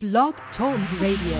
Blog Talk Radio.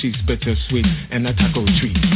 She's bittersweet and a taco treat.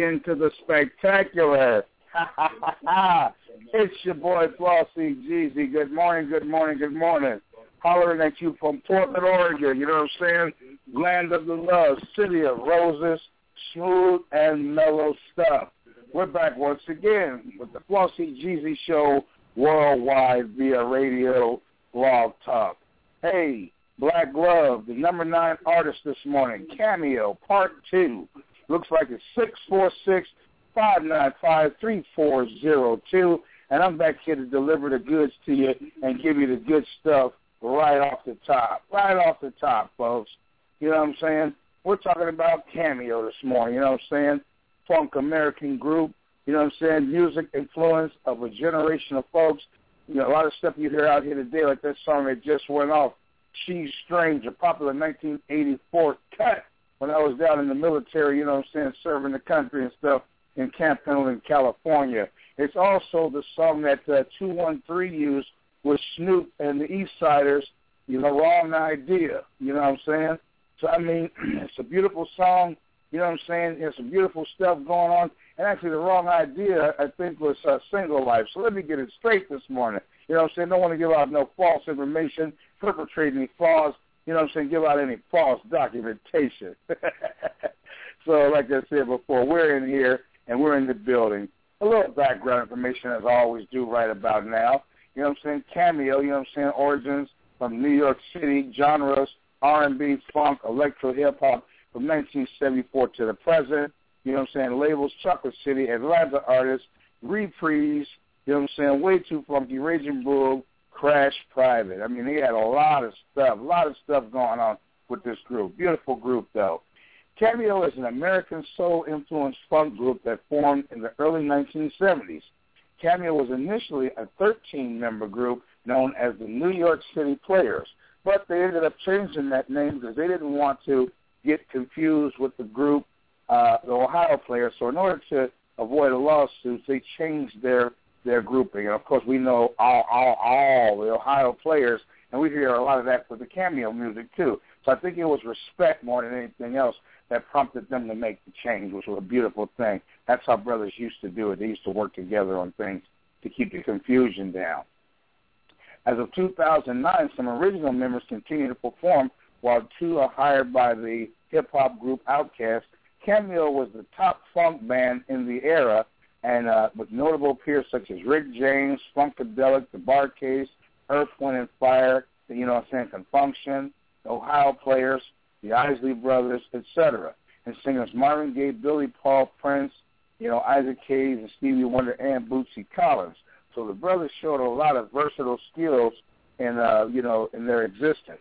Into the spectacular. it's your boy Flossy Jeezy. Good morning, good morning, good morning. Hollering at you from Portland, Oregon. You know what I'm saying? Land of the love, city of roses, smooth and mellow stuff. We're back once again with the Flossy Jeezy Show worldwide via radio, blog talk. Hey, Black Love, the number nine artist this morning, Cameo, part two. Looks like it's six four six five nine five three four zero two, and I'm back here to deliver the goods to you and give you the good stuff right off the top, right off the top, folks. You know what I'm saying? We're talking about Cameo this morning. You know what I'm saying? Funk American group. You know what I'm saying? Music influence of a generation of folks. You know, a lot of stuff you hear out here today, like that song that just went off, She's Strange, a popular 1984 cut when I was down in the military, you know what I'm saying, serving the country and stuff in Camp Pendleton, California. It's also the song that uh, 213 used with Snoop and the East Siders, you know, wrong idea, you know what I'm saying? So, I mean, it's a beautiful song, you know what I'm saying? There's some beautiful stuff going on. And actually, the wrong idea, I think, was uh, single life. So let me get it straight this morning. You know what I'm saying? Don't want to give out no false information, perpetrate any flaws you know what I'm saying, give out any false documentation. so like I said before, we're in here and we're in the building. A little background information as I always do right about now. You know what I'm saying? Cameo, you know what I'm saying? Origins from New York City, genres, R&B, funk, electro, hip-hop from 1974 to the present. You know what I'm saying? Labels, Chocolate City, Atlanta artists, Reprise, you know what I'm saying? Way Too Funky, Raging Bull, Crash Private. I mean, he had a lot of stuff, a lot of stuff going on with this group. Beautiful group, though. Cameo is an American soul-influenced funk group that formed in the early 1970s. Cameo was initially a 13-member group known as the New York City Players, but they ended up changing that name because they didn't want to get confused with the group, uh, the Ohio Players. So in order to avoid a lawsuit, they changed their their grouping. And of course, we know all, all, all the Ohio players, and we hear a lot of that with the cameo music too. So I think it was respect more than anything else that prompted them to make the change, which was a beautiful thing. That's how brothers used to do it. They used to work together on things to keep the confusion down. As of 2009, some original members continue to perform, while two are hired by the hip-hop group Outkast. Cameo was the top funk band in the era and uh, with notable peers such as Rick James, Funkadelic, The Bar-Kays, Earth, Wind, and Fire, you know what I'm saying, Con-Funk-Shun, the Ohio Players, the Isley Brothers, etc. And singers Marvin Gaye, Billy Paul, Prince, you know, Isaac Hayes, and Stevie Wonder, and Bootsy Collins. So the brothers showed a lot of versatile skills in, uh, you know, in their existence.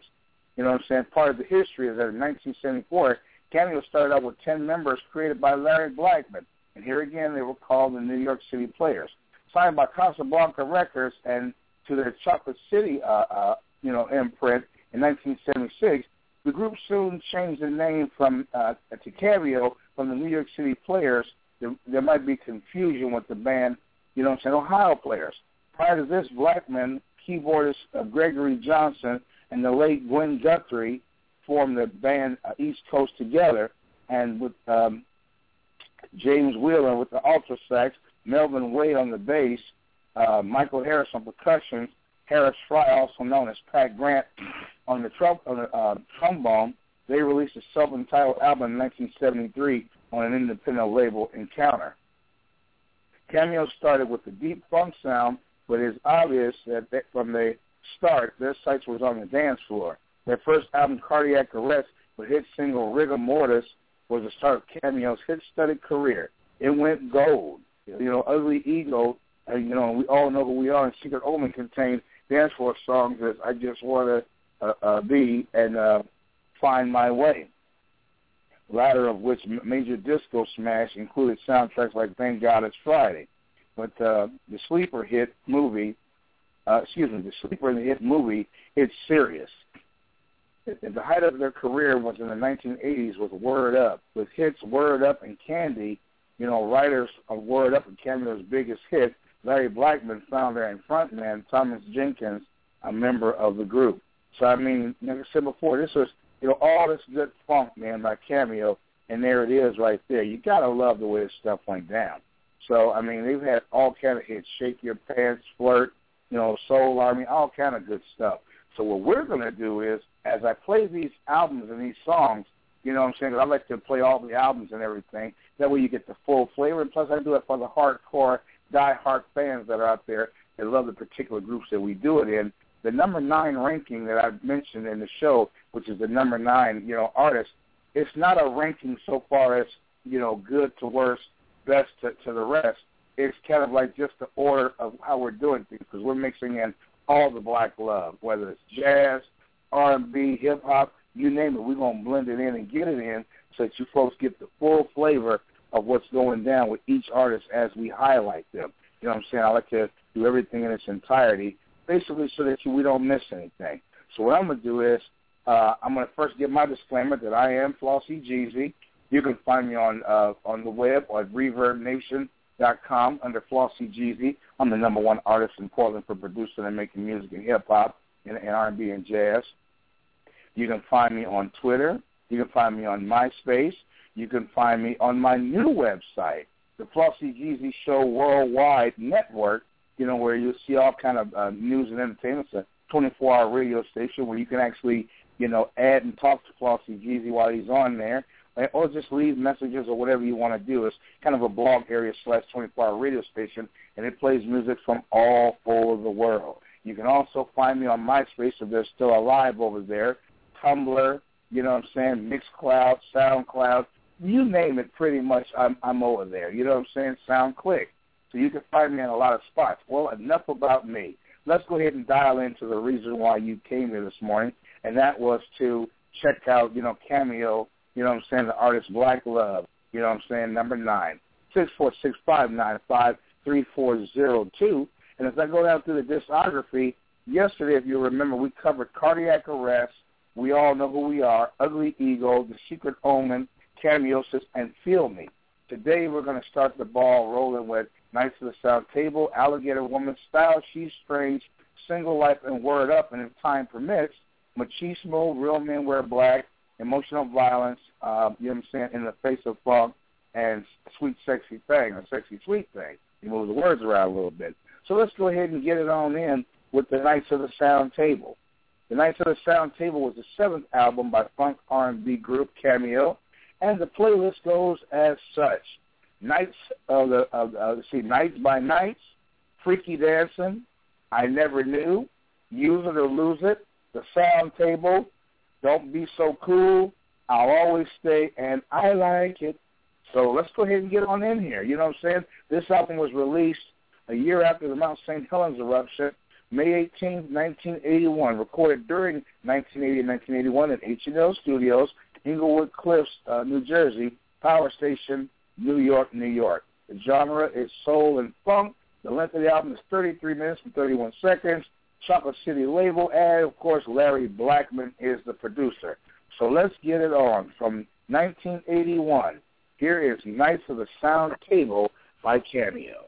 You know what I'm saying? Part of the history is that in 1974, Cameo started out with 10 members created by Larry Blackmon and here again, they were called the New York City Players. Signed by Casablanca Records and to their Chocolate City, uh, uh, you know, imprint in 1976, the group soon changed the name from uh, to Cameo from the New York City Players. There, there might be confusion with the band, you know, saying Ohio Players. Prior to this, Blackmon, keyboardist uh, Gregory Johnson, and the late Gwen Guthrie formed the band uh, East Coast together, and with um, James Wheeler with the alto sax, Melvin Wade on the bass, uh, Michael Harris on percussion, Harris Fry, also known as Pat Grant, on the, trum- on the uh, trombone. They released a self-entitled album in 1973 on an independent label, Encounter. Cameo started with a deep funk sound, but it's obvious that they, from the start, their sights was on the dance floor. Their first album, Cardiac Arrest, with hit single Rigor Mortis, was the start of Cameo's hit-studded career. It went gold. You know, Ugly Ego, uh, you know, we all know who we are, and Secret Omen contained dance floor songs that I Just Want to uh, uh, Be and uh, Find My Way. Latter of which major disco smash included soundtracks like Thank God It's Friday. But uh, the sleeper hit movie, uh, excuse me, the sleeper in the hit movie, It's Serious. At the height of their career was in the 1980s with Word Up, with hits Word Up and Candy. You know, writers of Word Up and Cameo's biggest hit, Larry Blackmon, founder and frontman, Thomas Jenkins, a member of the group. So I mean, like I said before, this was you know all this good funk, man, by Cameo, and there it is right there. You gotta love the way this stuff went down. So I mean, they've had all kind of hits: "Shake Your Pants," "Flirt," you know, "Soul Army," all kind of good stuff. So what we're gonna do is, as I play these albums and these songs, you know what I'm saying? Cause I like to play all the albums and everything. That way you get the full flavor. And plus, I do it for the hardcore, die-hard fans that are out there that love the particular groups that we do it in the number nine ranking that I've mentioned in the show, which is the number nine, you know, artist, it's not a ranking so far as, you know, good to worst, best to, to the rest. It's kind of like just the order of how we're doing things because we're mixing in all the black love, whether it's jazz, R&B, hip hop, you name it. We're gonna blend it in and get it in so that you folks get the full flavor of what's going down with each artist as we highlight them. You know what I'm saying? I like to do everything in its entirety basically so that we don't miss anything. So what I'm to do is uh, I'm to first give my disclaimer that I am Flossie Jeezy. You can find me on uh, on the web at ReverbNation.com under Flossie Jeezy. I'm the number one artist in Portland for producing and making music and hip hop and, and R&B and jazz. You can find me on Twitter. You can find me on MySpace. You can find me on my new website, the Flossie Jeezy Show Worldwide Network, you know, where you'll see all kind of uh, news and entertainment. It's a 24-hour radio station where you can actually, you know, add and talk to Flossie Jeezy while he's on there, or just leave messages or whatever you want to do. It's kind of a blog area slash 24-hour radio station, and it plays music from all over the world. You can also find me on MySpace if they're still alive over there, Tumblr, you know what I'm saying, Mixcloud, SoundCloud, you name it pretty much, I'm, I'm over there. You know what I'm saying, SoundClick. So you can find me in a lot of spots. Well, enough about me. Let's go ahead and dial into the reason why you came here this morning, and that was to check out, you know, Cameo, you know what I'm saying, the artist Black Love, you know what I'm saying, number nine, six four six five nine five three four zero two. And as I go down through the discography, yesterday, if you remember, we covered Cardiac Arrest, We All Know Who We Are, Ugly Ego, The Secret Omen, Cameosis, and Feel Me. Today we're going to start the ball rolling with Knights of the Sound Table, Alligator Woman, Style, She's Strange, Single Life, and Word Up, and if time permits, Machismo, Real Men Wear Black, Emotional Violence, uh, you know what I'm saying, In the Face of Funk, and Sweet Sexy Thing, or Sexy Sweet Thing. You move the words around a little bit. So let's go ahead and get it on in with the Knights of the Sound Table. The Knights of the Sound Table was the seventh album by funk R&B group Cameo, and the playlist goes as such nights of the of, uh, see nights by nights, freaky dancing, I never knew, use it or lose it, the sound table, don't be so cool, I'll always stay, and I like it. So let's go ahead and get on in here. You know what I'm saying? This album was released a year after the Mount St. Helens eruption, May 18, 1981, recorded during 1980 and 1981 at H&L Studios, Englewood Cliffs, uh, New Jersey, Power Station New York, New York. The genre is soul and funk. The length of the album is 33 minutes and 31 seconds. Chocolate City label, and of course Larry Blackmon is the producer. So let's get it on. From 1981, here is Knights of the Sound Table by Cameo.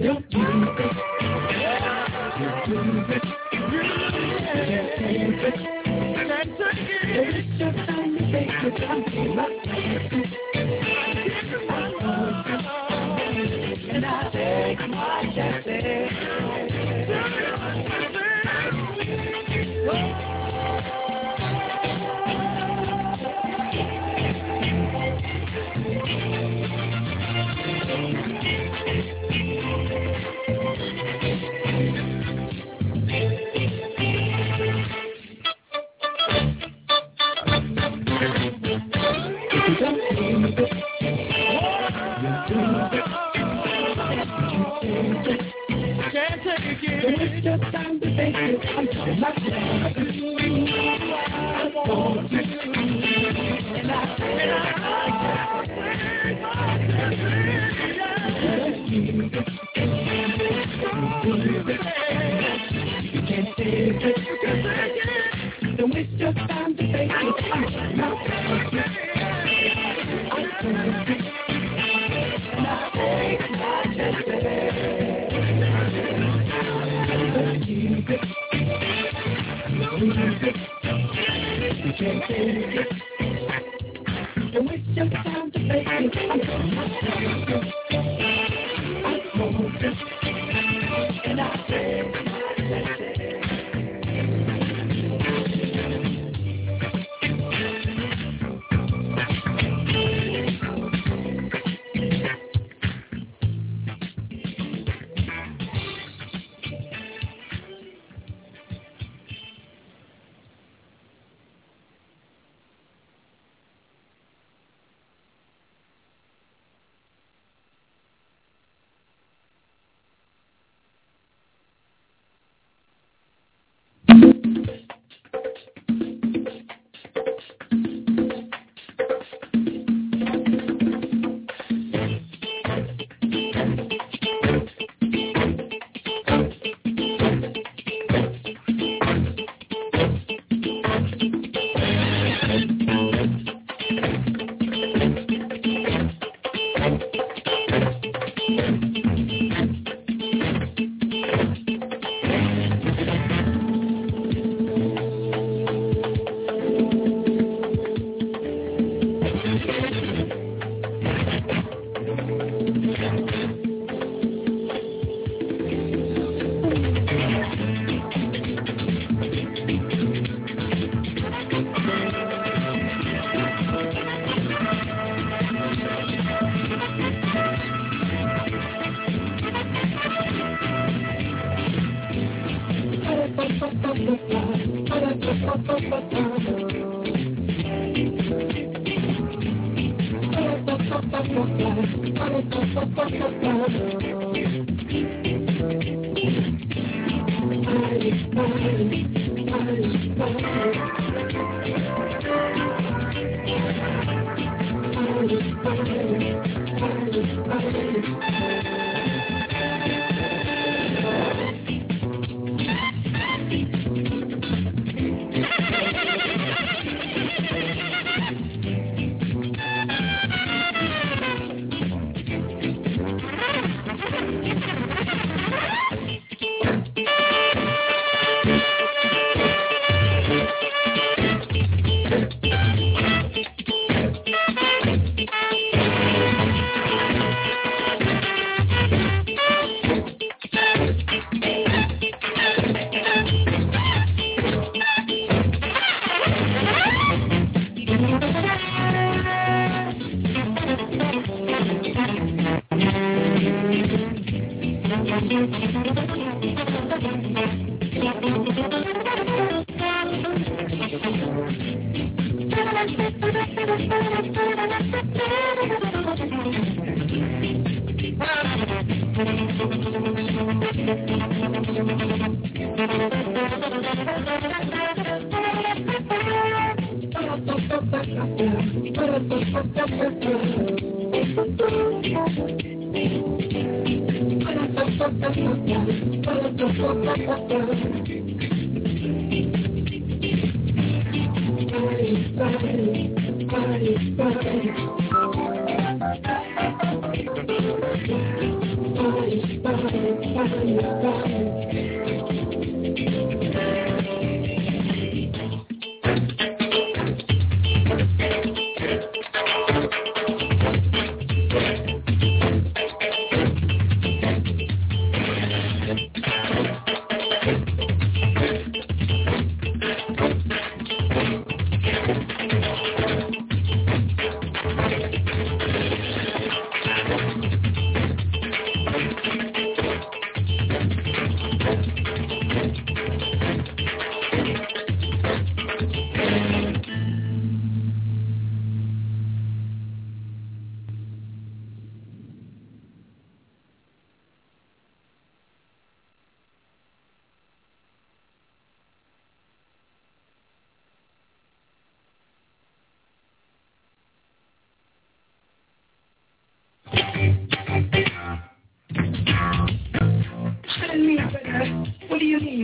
it. Don't do this. Don't do this. Don't do this. Don't do this.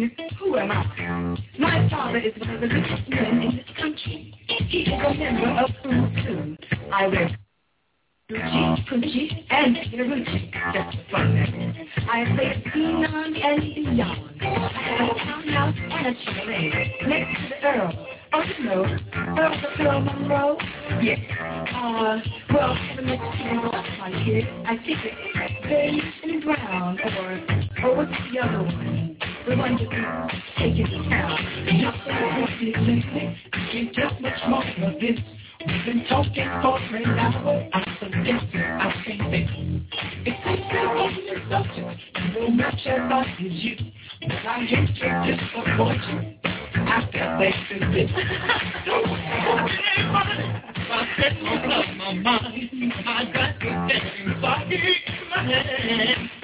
Mean? Who am I? My father is one of the richest men in this country. He is a member of Who's Who. I wear Gucci, Gucci, and Gucci. Just for fun. I play Phenom and Beyond. I have a townhouse and a chalet next to the Earl. Oh, you know, Earl the Earl Monroe? Yes. Uh, well, I haven't to know my kid. I think it's beige and brown, or, or what's the other one? The one that we take into town. Just Ain't just much more of this. We've been talking for an hour. I'm so desperate, I think. It's like you're on the subject. No match as I is you. But I hate to disappoint you. After they do this. I set my love, my mind. I got the things body in my hand.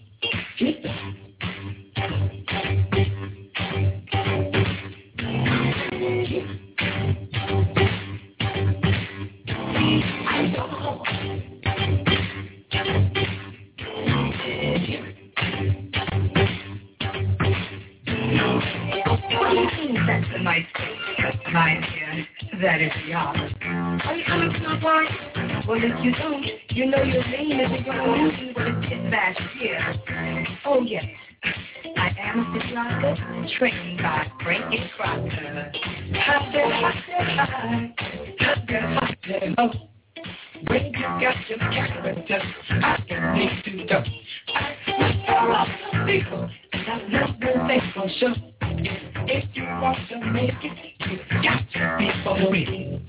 job. Are you coming to my party? Well, if you don't, you know your name isn't going to be you with this last year. Oh, yes. I am a hitchhiker, trained by Frankie Crocker. Hopper, hopper, hopper, hopper, When you got your character, I can make you go. I'm you're all people, and I've never been thankful, sure. If you want to make it, you got to be for me.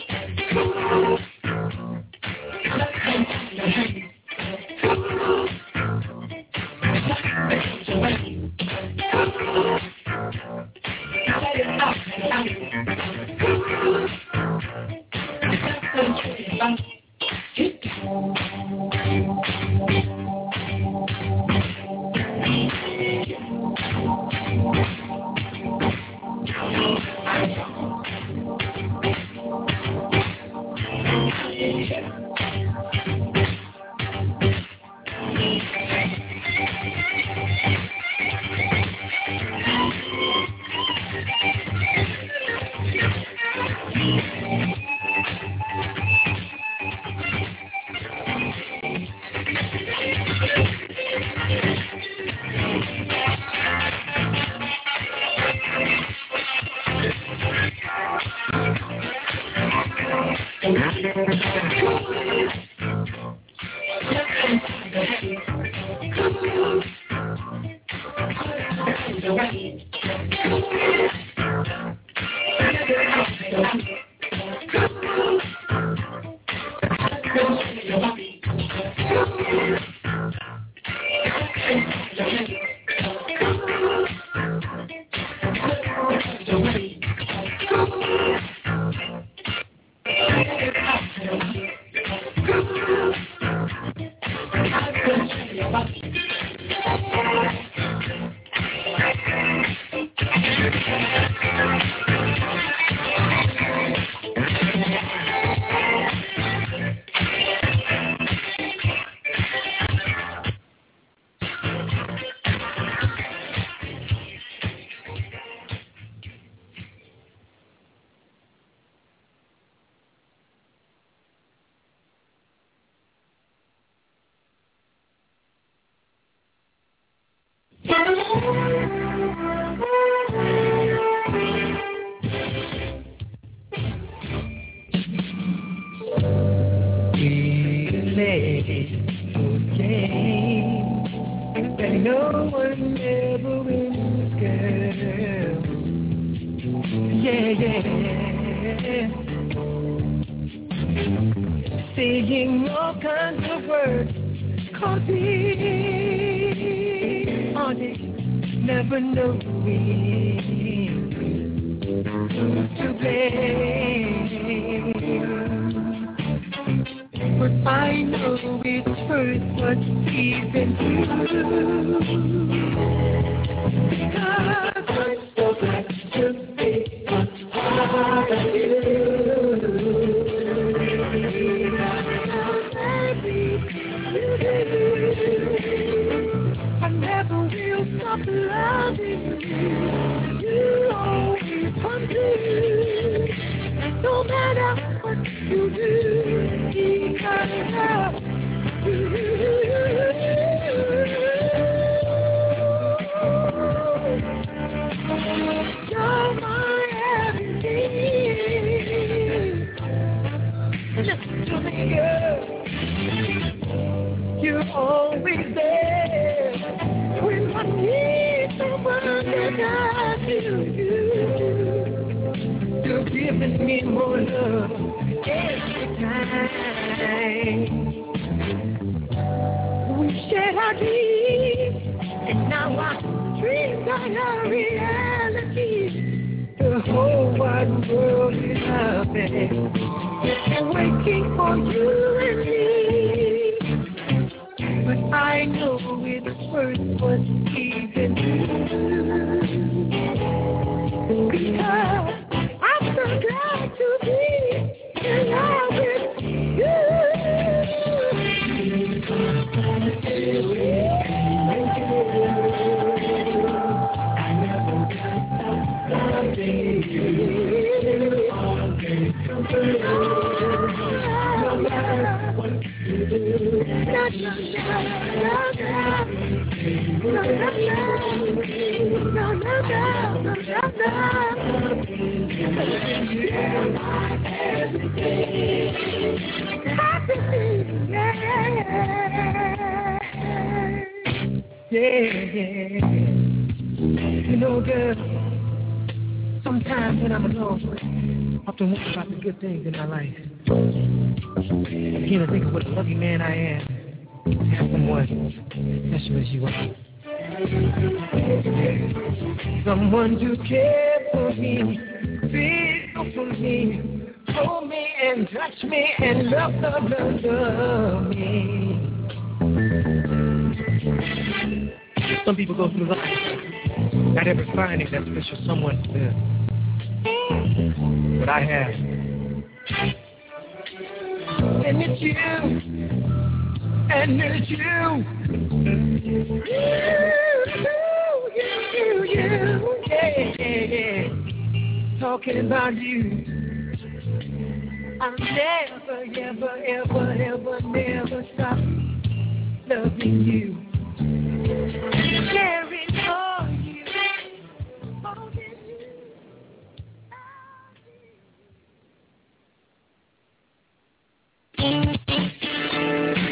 Thank you. Are our reality. The whole wide world is loving and waiting for you and me. But I know it's worth even Yeah, yeah. You know, girl, sometimes when I'm alone, I often think about the good things in my life. To think of what a lucky man I am to have someone special as you are. Someone to care for me, me, hold me and touch me and love, love, love, love me. Some people go through life not ever finding that special someone to But I have. And it's you. And it's you. You, you, you, yeah, yeah, yeah. Talking about you. I'll never, ever, ever, ever, never stop loving you. Caring for you. Holding you. Everybody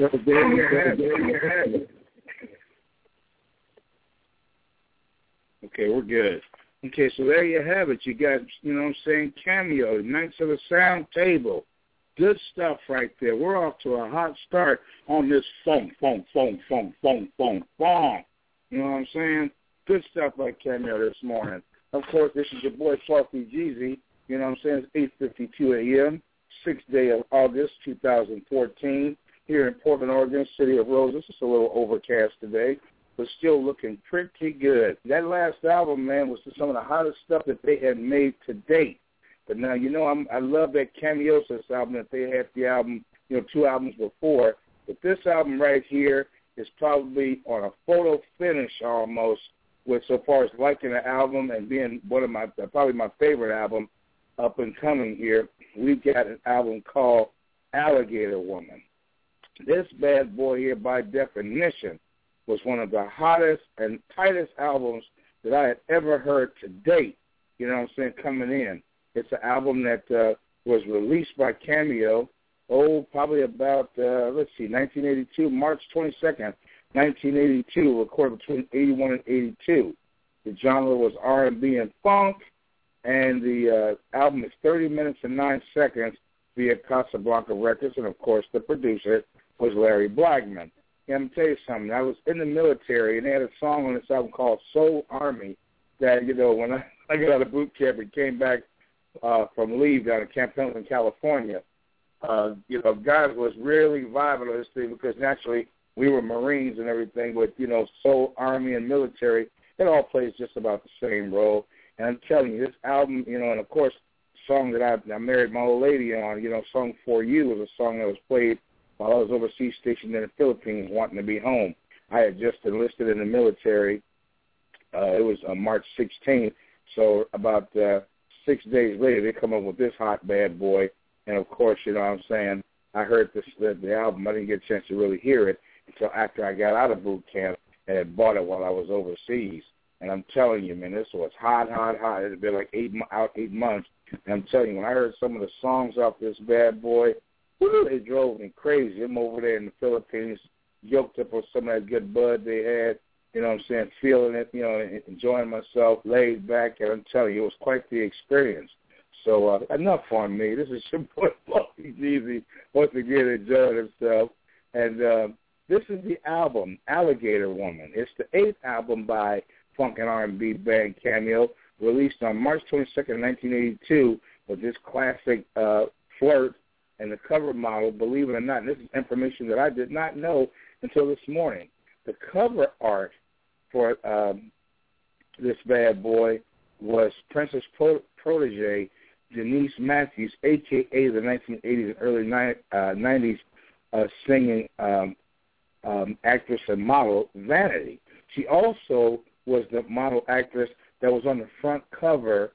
Okay, we're good. Okay, so there you have it. You got, you know what I'm saying, Cameo, Knights of the Sound Table. Good stuff right there. We're off to a hot start on this phone, phone, phone, phone, phone, phone, phone. You know what I'm saying? Good stuff by Cameo this morning. Of course, this is your boy Flossy Jeezy. You know what I'm saying? It's 8.52 a.m., 6th day of August, 2014 here in Portland, Oregon, City of Roses. It's a little overcast today, but still looking pretty good. That last album, man, was some of the hottest stuff that they had made to date. But now, you know, I'm, I love that Cameosis album that they had the album, you know, two albums before. But this album right here is probably on a photo finish almost with so far as liking the album and being one of my, probably my favorite album up and coming here. We've got an album called Alligator Woman. This bad boy here, by definition, was one of the hottest and tightest albums that I had ever heard to date. You know what I'm saying? Coming in, it's an album that uh, was released by Cameo. Oh, probably about uh, let's see, 1982, March 22nd, 1982. Recorded between 81 and 82. The genre was R&B and funk, and the uh, album is 30 minutes and nine seconds via Casablanca Records, and of course the producer was Larry Blackmon. Yeah, I'm tell you something. I was in the military, and they had a song on this album called Soul Army. That you know, when I, I got out of boot camp and came back uh, from leave down in Camp Pendleton, California, uh, you know, guys was really vibing on this thing because naturally we were Marines and everything, but you know, Soul Army and military, it all plays just about the same role. And I'm telling you, this album, you know, and of course, song that I, I married my old lady on, you know, "Song for You" was a song that was played while I was overseas stationed in the Philippines wanting to be home. I had just enlisted in the military. Uh, it was uh, March 16th, so about uh, six days later, they come up with this hot bad boy. And of course, you know what I'm saying. I heard this the, the album. I didn't get a chance to really hear it until after I got out of boot camp and had bought it while I was overseas. And I'm telling you, man, this was hot, hot, hot. It had been like eight out eight months. And I'm telling you, when I heard some of the songs off this bad boy, it drove me crazy. I'm over there in the Philippines, yoked up on some of that good bud they had. You know what I'm saying? Feeling it, you know, enjoying myself, laid back, and I'm telling you, it was quite the experience. So uh, enough on me. This is your boy Flossy Jeezy once again enjoying himself. And uh, this is the album, Alligator Woman. It's the eighth album by funk and R&B band Cameo, released on March 22nd, 1982, with this classic uh, flirt and the cover model, believe it or not, and this is information that I did not know until this morning. The cover art for um, this bad boy was Prince's Pro- Protege Denise Matthews, a.k.a. the 1980s and early ni- uh, 90s uh, singing um, um, actress and model Vanity. She also was the model actress that was on the front cover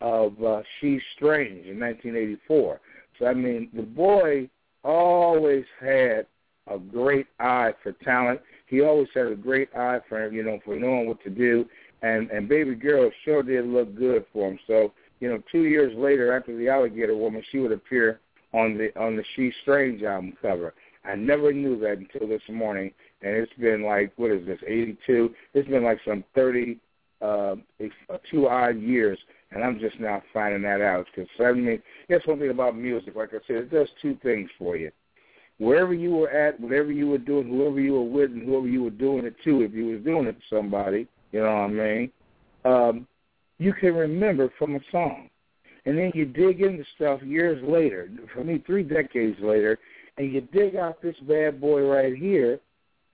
of uh, She's Strange in 1984. So I mean, the boy always had a great eye for talent. He always had a great eye for you know for knowing what to do, and and baby girl sure did look good for him. So you know, two years later after the Alligator Woman, she would appear on the on the She's Strange album cover. I never knew that until this morning, and it's been like what is this, 82? It's been like some 30, uh, two odd years, and I'm just now finding that out. Because mean, here's one thing about music. Like I said, it does two things for you. Wherever you were at, whatever you were doing, whoever you were with, and whoever you were doing it to, if you was doing it to somebody, you know what I mean, um, you can remember from a song. And then you dig into stuff years later, for me, three decades later, and you dig out this bad boy right here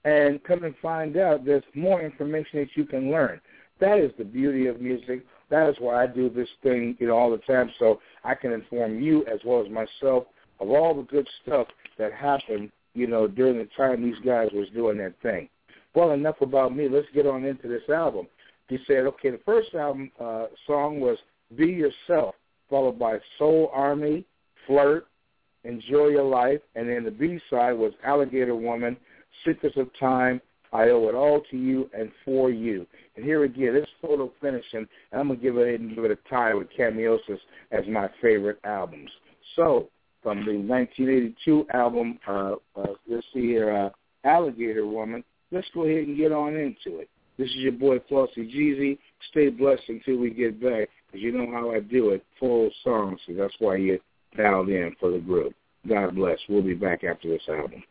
and come and find out there's more information that you can learn. That is the beauty of music. That is why I do this thing, you know, all the time, so I can inform you as well as myself of all the good stuff that happened, you know, during the time these guys was doing their thing. Well, enough about me. Let's get on into this album. He said, okay, the first album uh, song was "Be Yourself," followed by "Soul Army," "Flirt," "Enjoy Your Life," and then the B side was "Alligator Woman," "Secrets of Time," "I Owe It All to You," and "For You." And here again, this photo finishing, and I'm gonna give it and give it a tie with Cameosis as my favorite albums. So from the 1982 album, uh, uh, let's see here, uh, Alligator Woman. Let's go ahead and get on into it. This is your boy Flossy Jeezy. Stay blessed until we get back, because you know how I do it. Full songs, so that's why you dialed in for the group. God bless. We'll be back after this album.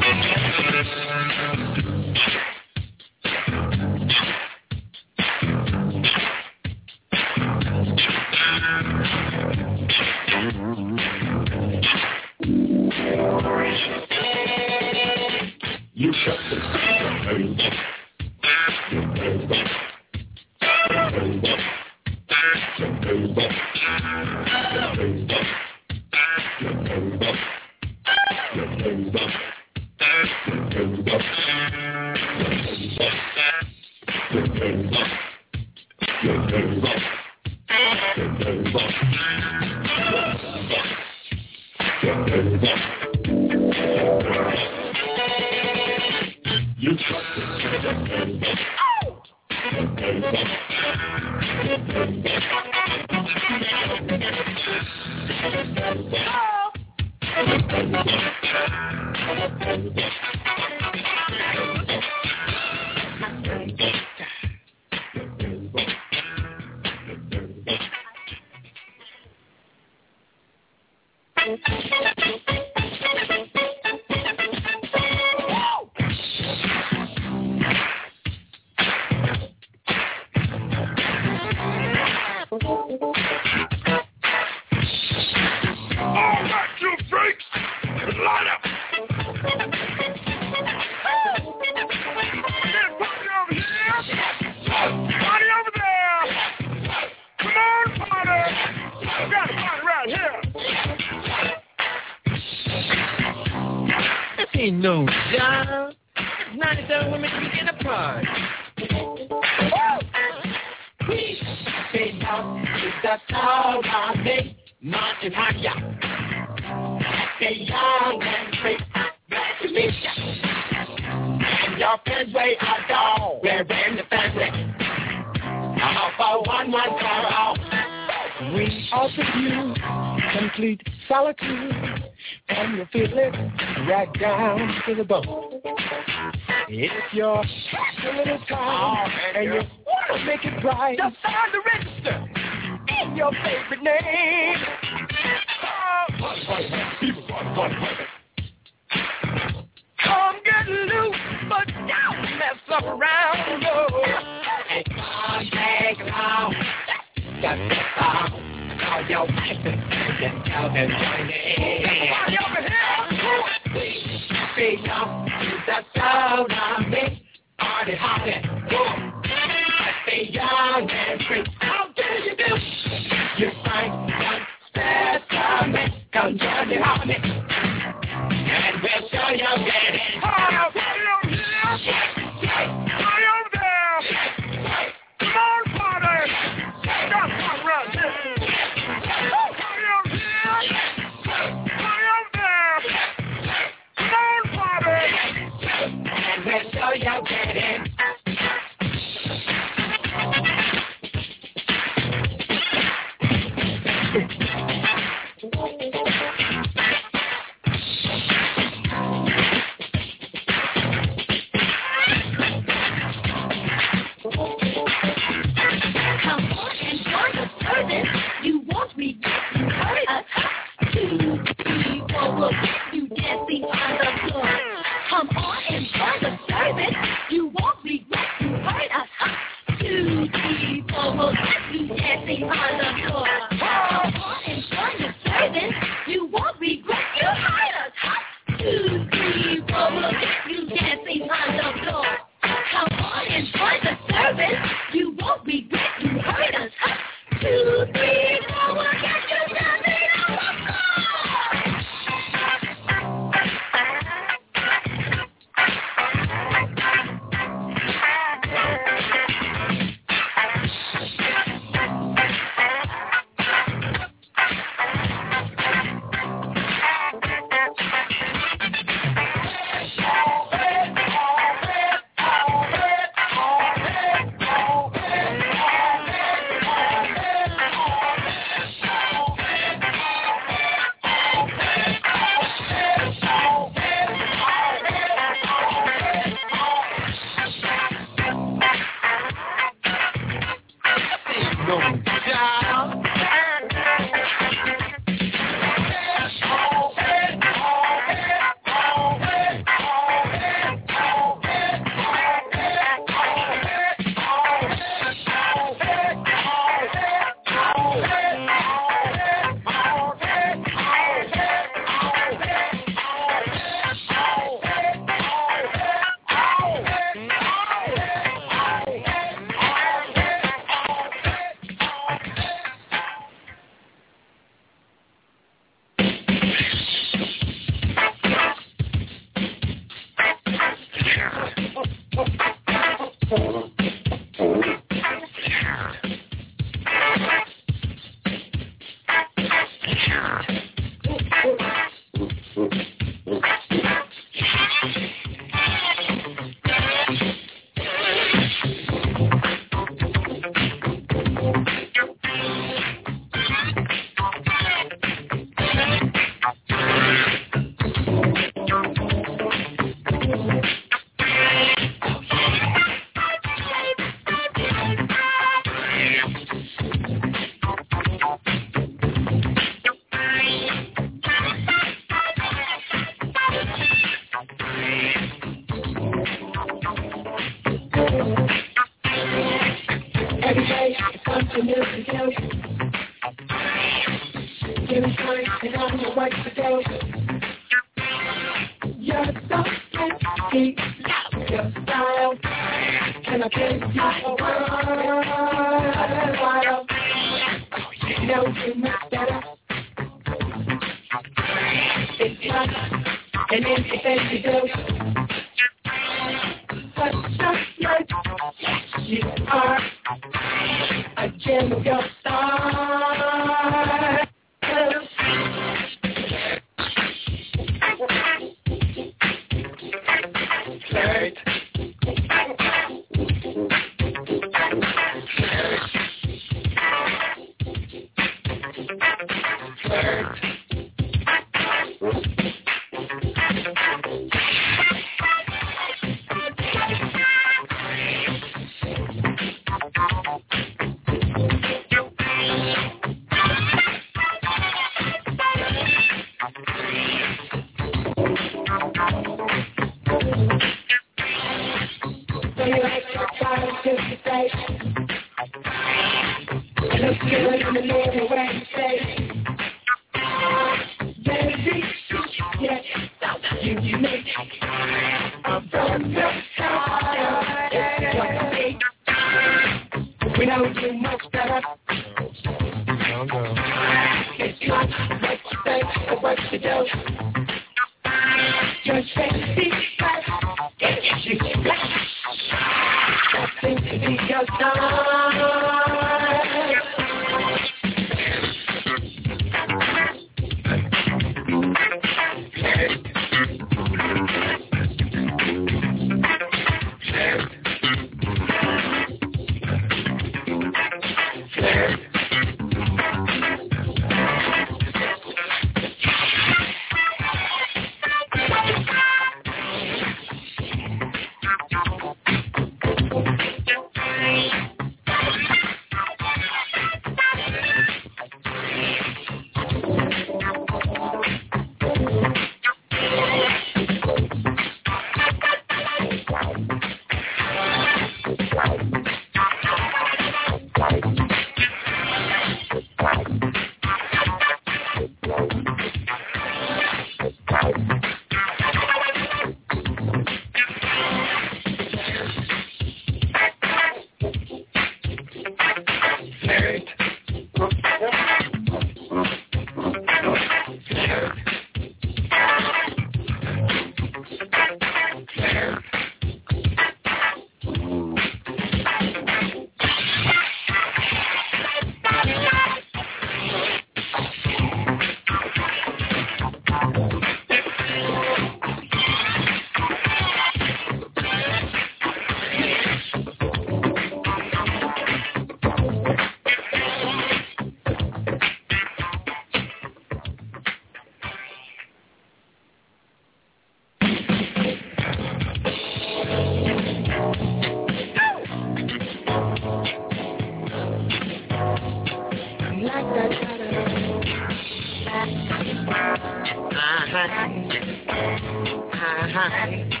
Thank you.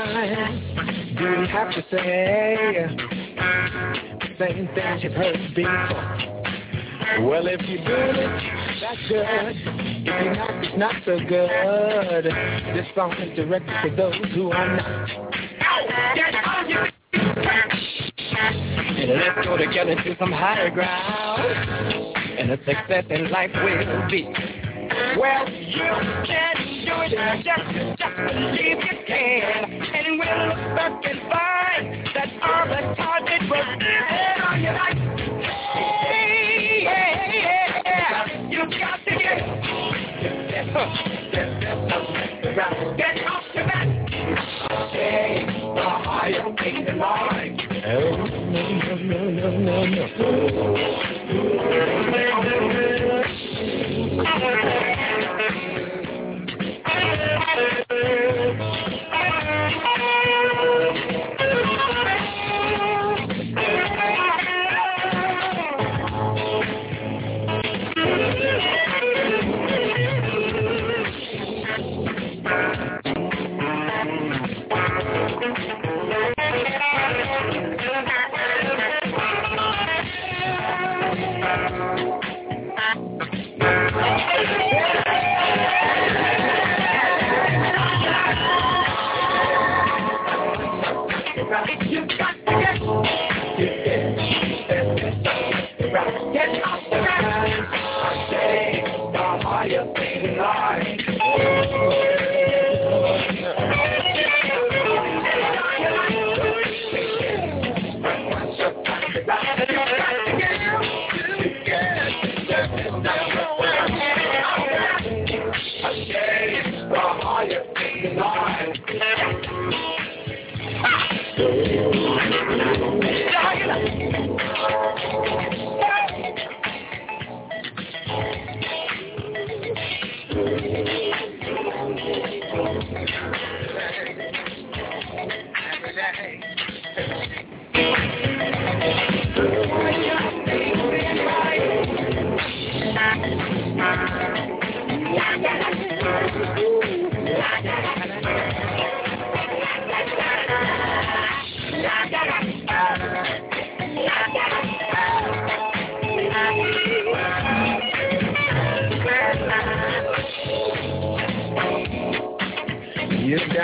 Do we have to say same things you've heard before? Well, if you're doing it, that's good. If you're not, it's not so good. This song is directed to those who are not. And let's go together to some higher ground. And a success in life will be. Well, you can do it, just, just believe you can. And we'll look back and find that all the target was there on your life. Hey, yeah, yeah, you got to get, get off your back. Say, the higher thing in life. Oh, no, no, no, no, You Happy birthday.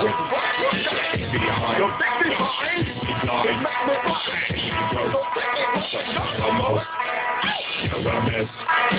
high. You make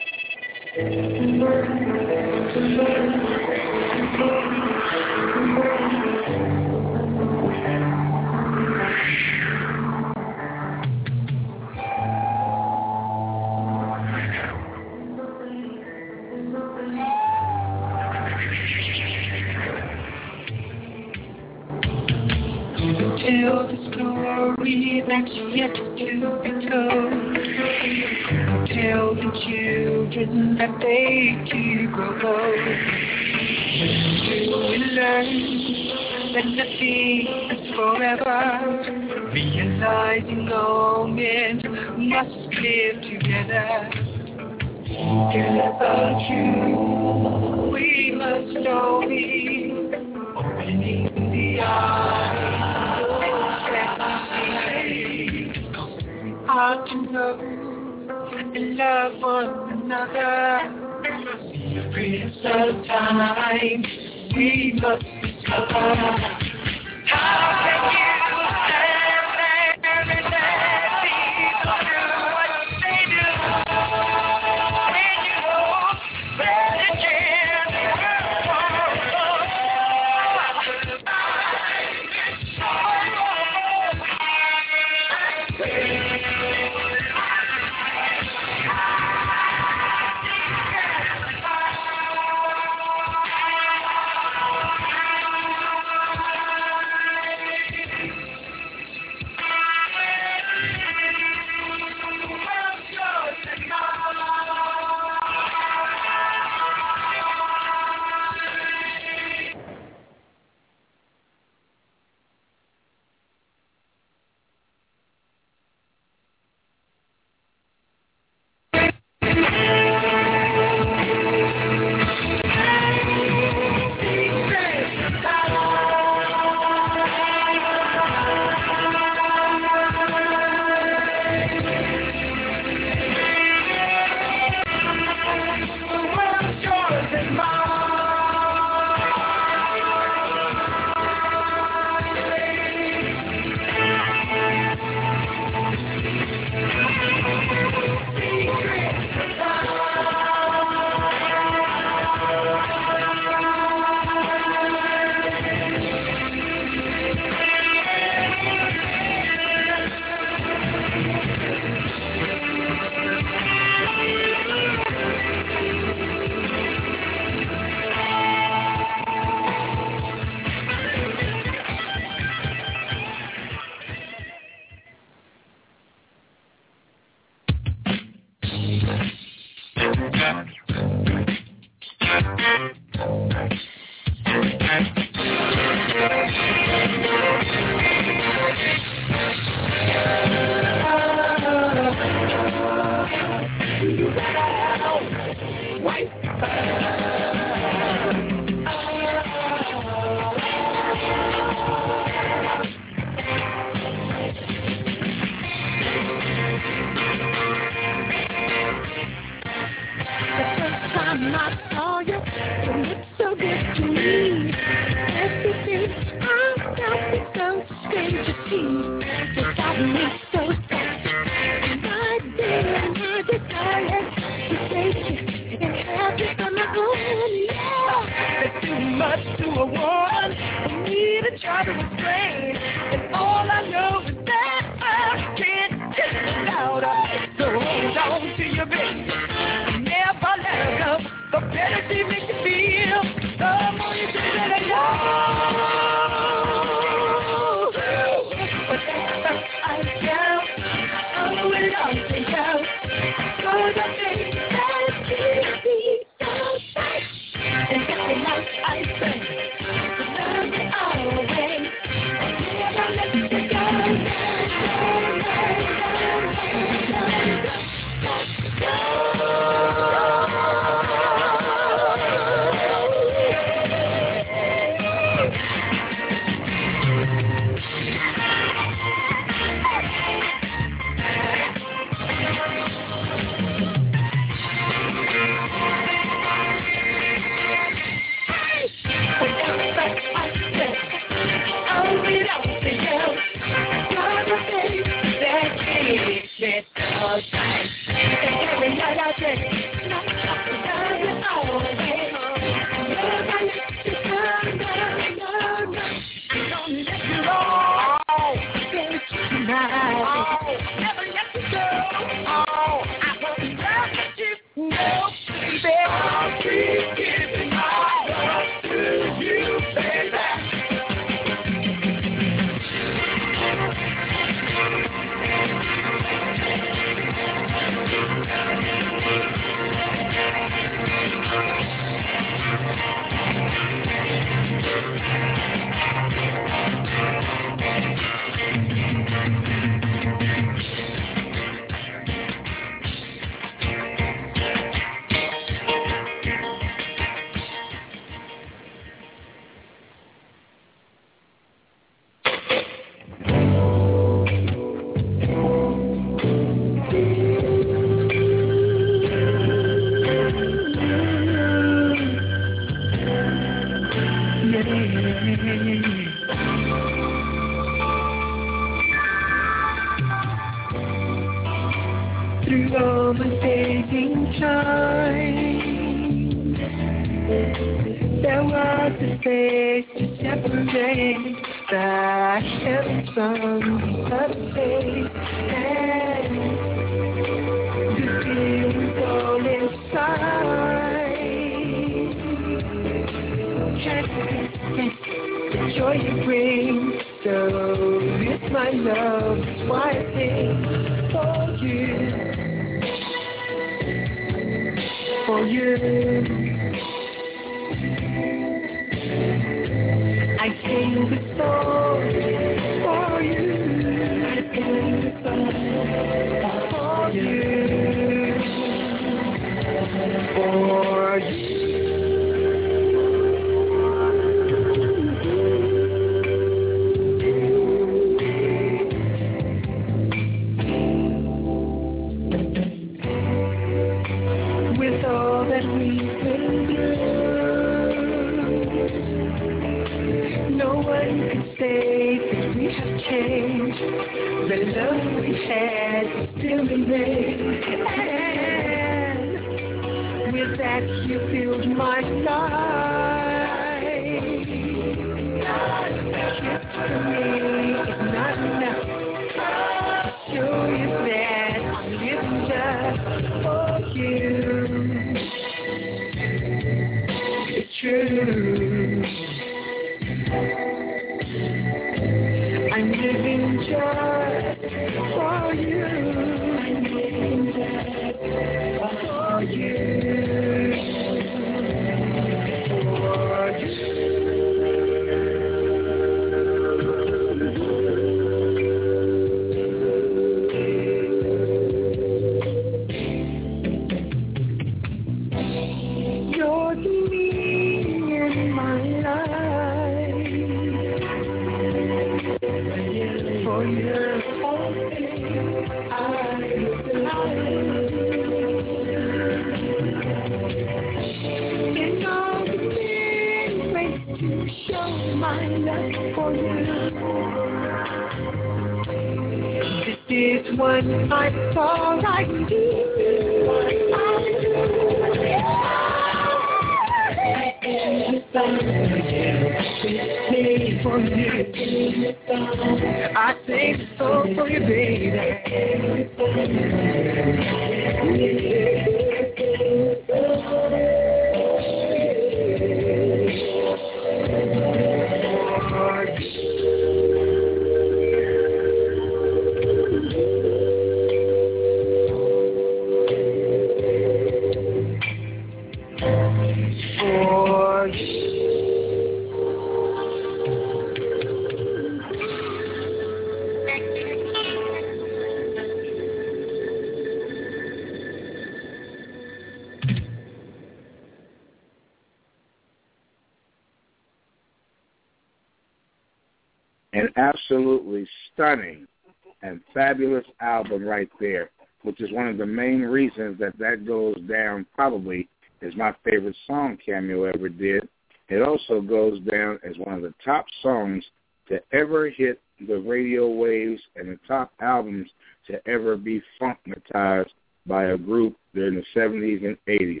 Cameo ever did. It also goes down as one of the top songs to ever hit the radio waves and the top albums to ever be funkmatized by a group during the 70s and 80s.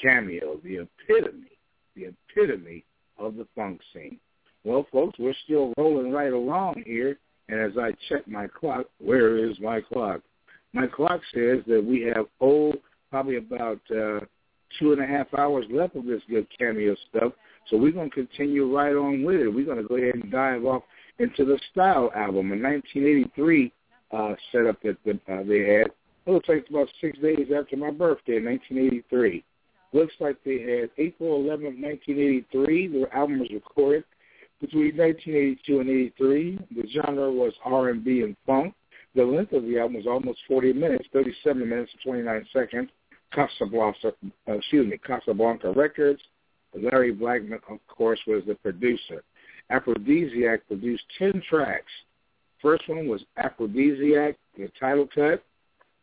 Cameo, the epitome, the epitome of the funk scene. Well, folks, we're still rolling right along here, and as I check my clock, where is my clock? My clock says that we have, oh, probably about uh, two and a half hours left of this good cameo stuff, so we're going to continue right on with it. We're going to go ahead and dive off into the Style album, a 1983 uh, setup that the, uh, they had. It looks like it's about six days after my birthday, 1983. Looks like they had April 11 1983. The album was recorded between 1982 and 83. The genre was R&B and funk. The length of the album was almost 40 minutes, 37 minutes and 29 seconds. Casablanca, uh, excuse me, Casablanca Records. Larry Blackmon, of course, was the producer. Aphrodisiac produced 10 tracks. First one was Aphrodisiac, the title cut.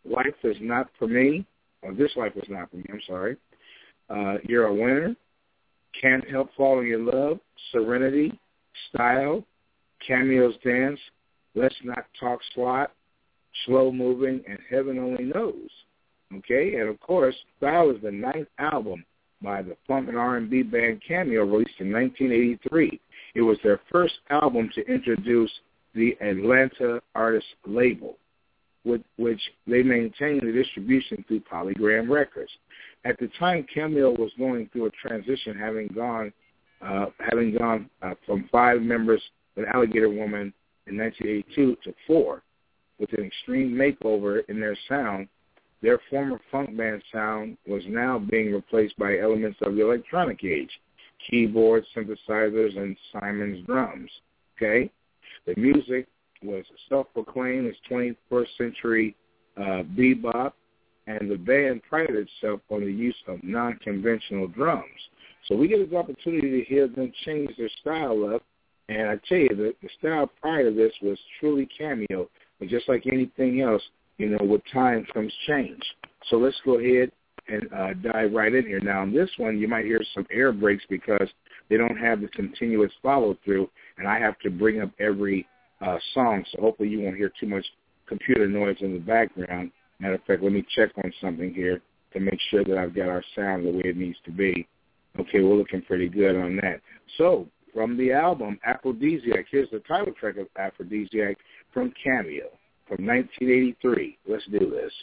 Life is not for me. Or this life is not for me, I'm sorry. Uh, You're a winner. Can't help falling in love. Serenity. Style. Cameos dance. Let's not talk slot. Slow moving and heaven only knows. Okay, and of course, Style is the ninth album by the funk and R&B band Cameo, released in 1983. It was their first album to introduce the Atlanta artist label, with which they maintained the distribution through Polygram Records. At the time, Cameo was going through a transition, having gone uh, having gone uh, from five members with Alligator Woman in 1982 to four, with an extreme makeover in their sound their former funk band sound was now being replaced by elements of the electronic age, keyboards, synthesizers, and Simmons drums. Okay? The music was self-proclaimed as 21st century uh, bebop, and the band prided itself on the use of non-conventional drums. So we get an opportunity to hear them change their style up, and I tell you, the, the style prior to this was truly cameo, but just like anything else, you know, with time comes change. So let's go ahead and uh, dive right in here. Now, on this one, you might hear some air breaks because they don't have the continuous follow-through, and I have to bring up every uh, song, so hopefully you won't hear too much computer noise in the background. Matter of fact, let me check on something here to make sure that I've got our sound the way it needs to be. Okay, we're looking pretty good on that. So, from the album Aphrodisiac, here's the title track of Aphrodisiac from Cameo from 1983. Let's do this.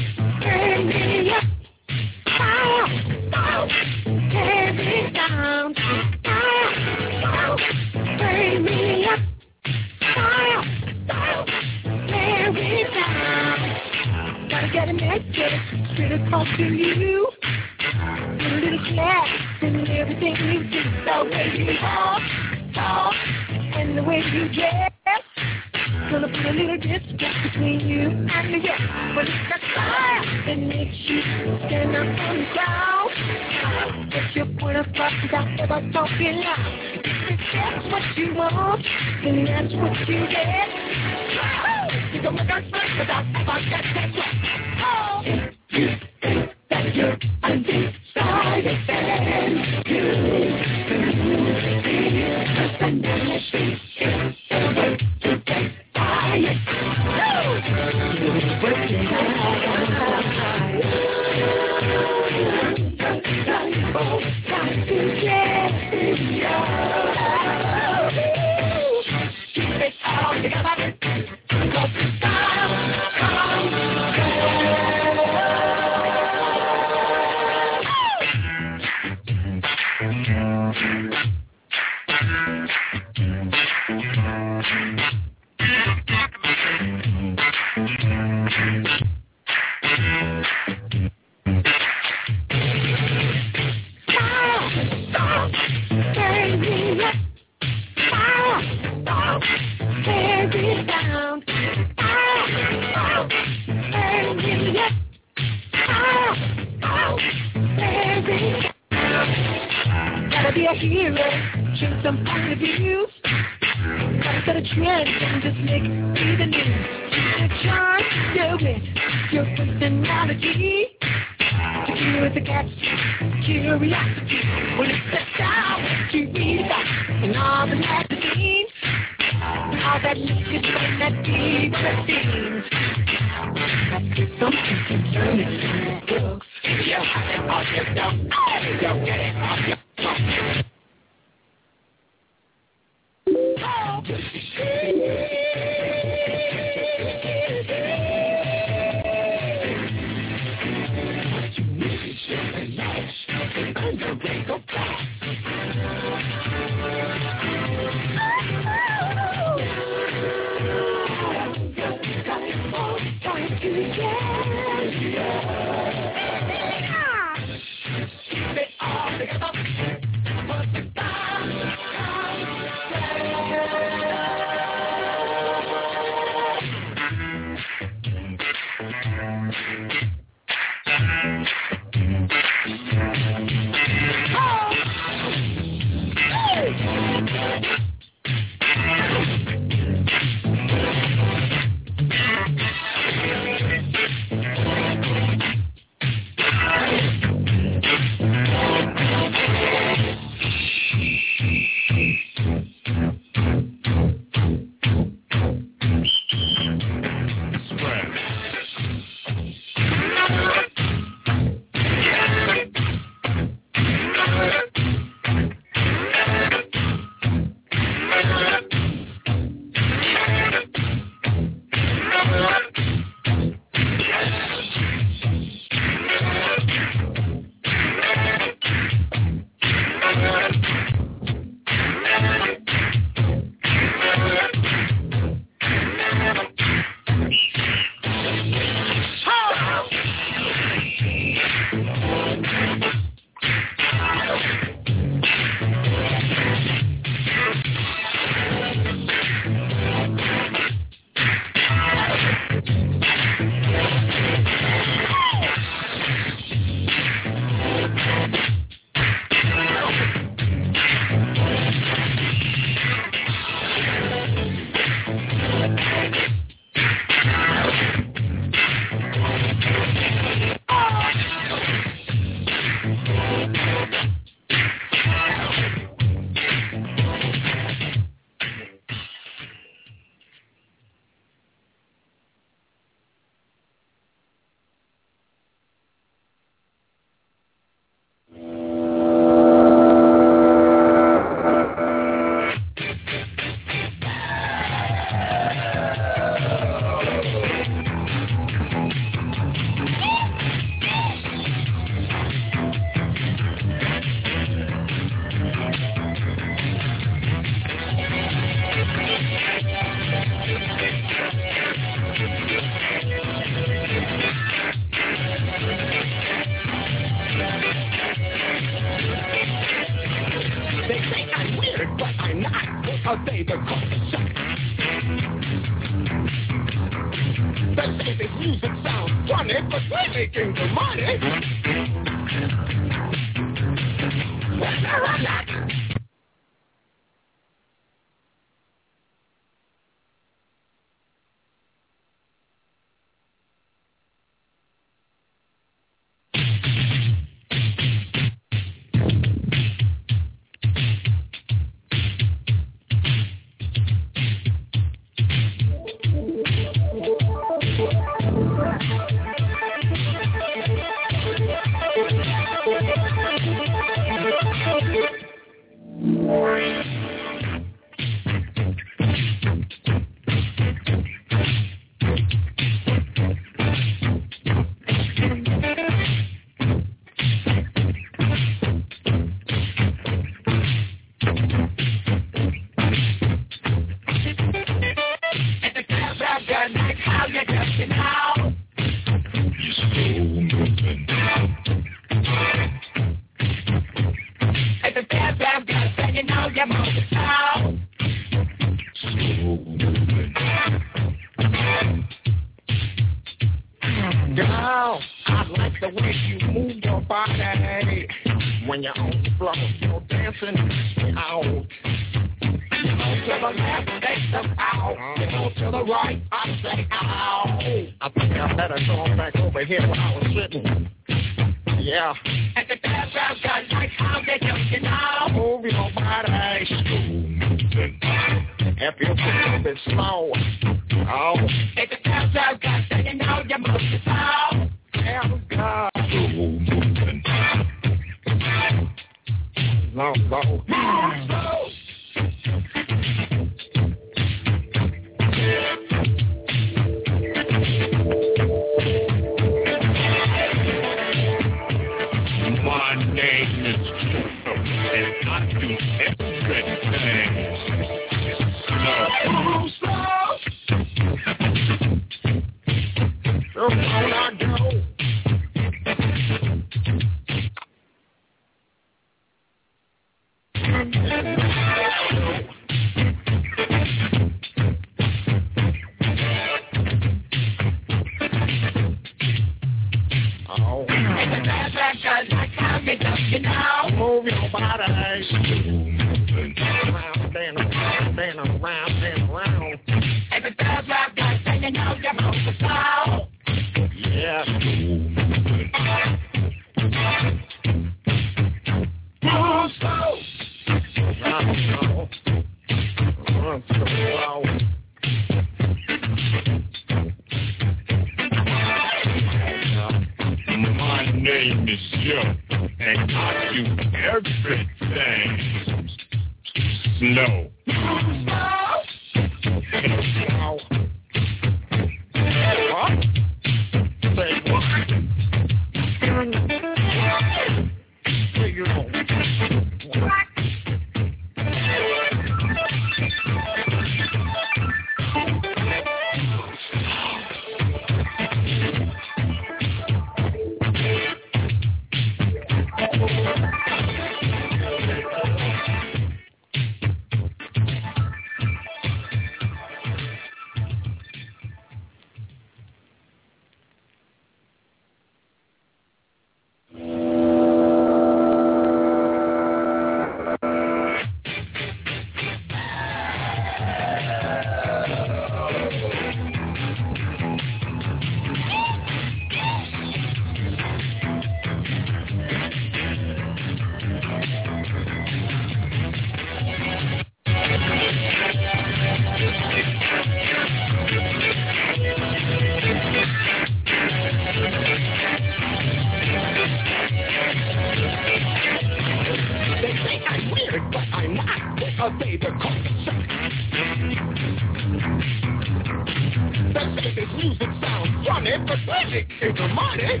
But music is the money.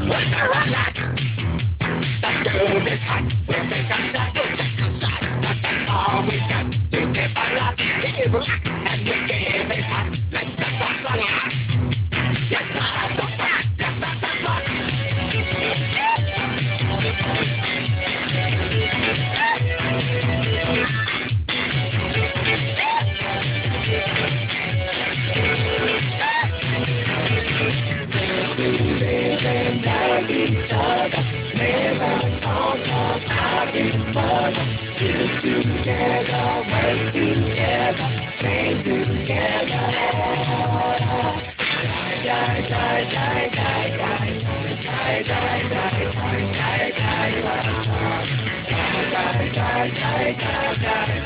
When they're on that, that girl is hot. When they got that protection shot, but that's all we got. We give a lot, give a lot, and we give it hot like the sun. die, die, die, die, die, die, die, die, die, die, die, die, die, die, die.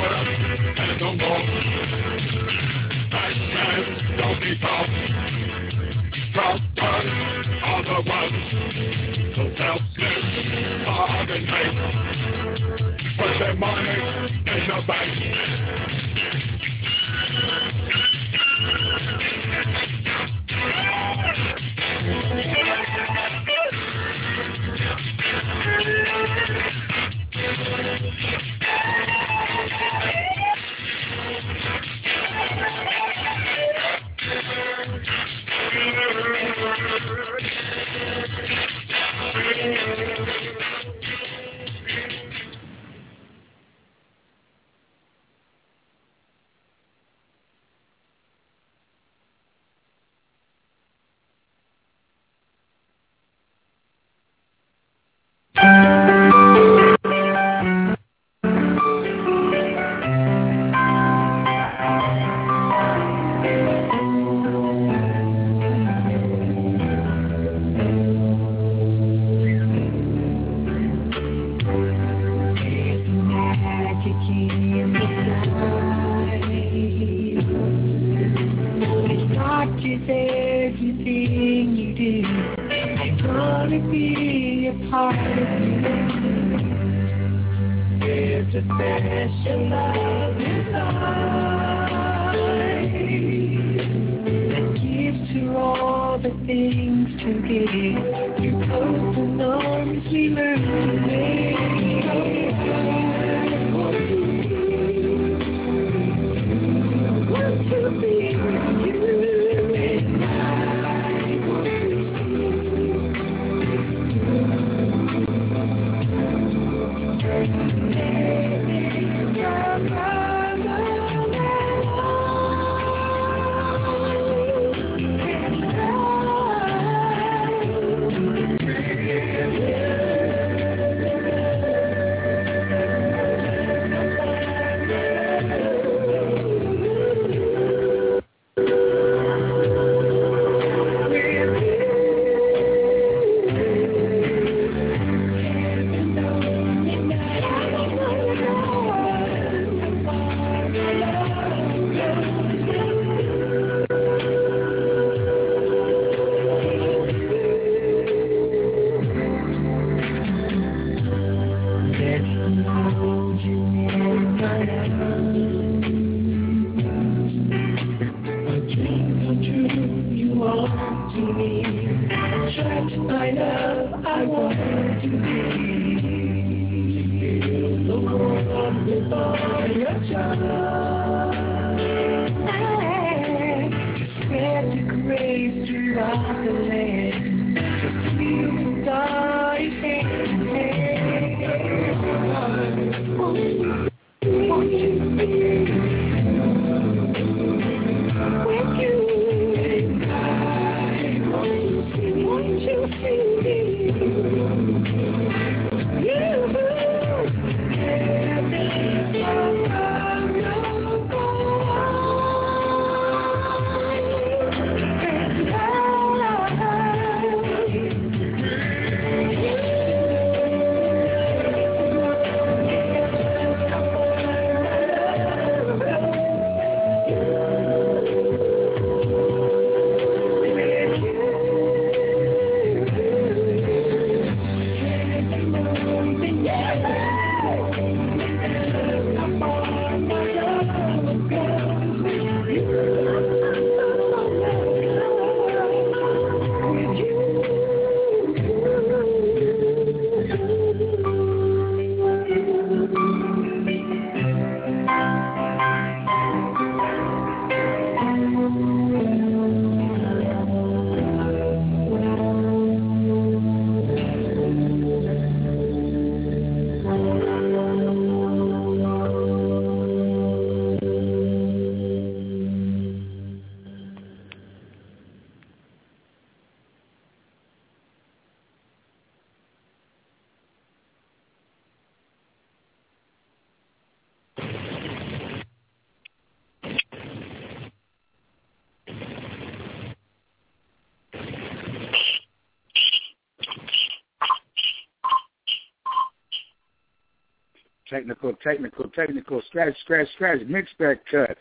Technical, technical, technical, scratch, scratch, scratch, mix that cut.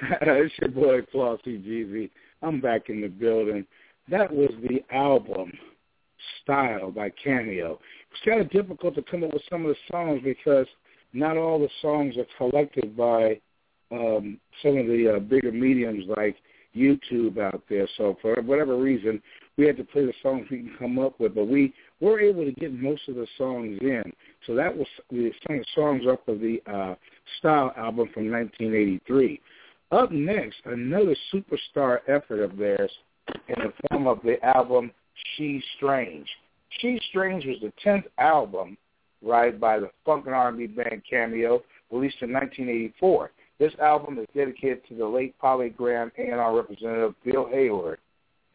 it's your boy Flossy Jeezy. I'm back in the building. That was the album Style by Cameo. It's kind of difficult to come up with some of the songs because not all the songs are collected by um, some of the uh, bigger mediums like YouTube out there. So for whatever reason, we had to play the songs we can come up with, but we were able to get most of the songs in. So that was we sang songs off of the uh, Style album from 1983. Up next, another superstar effort of theirs in the form of the album She's Strange. She's Strange was the 10th album, right, by the funk and R&B band Cameo, released in 1984. This album is dedicated to the late Polygram A&R representative Bill Hayward.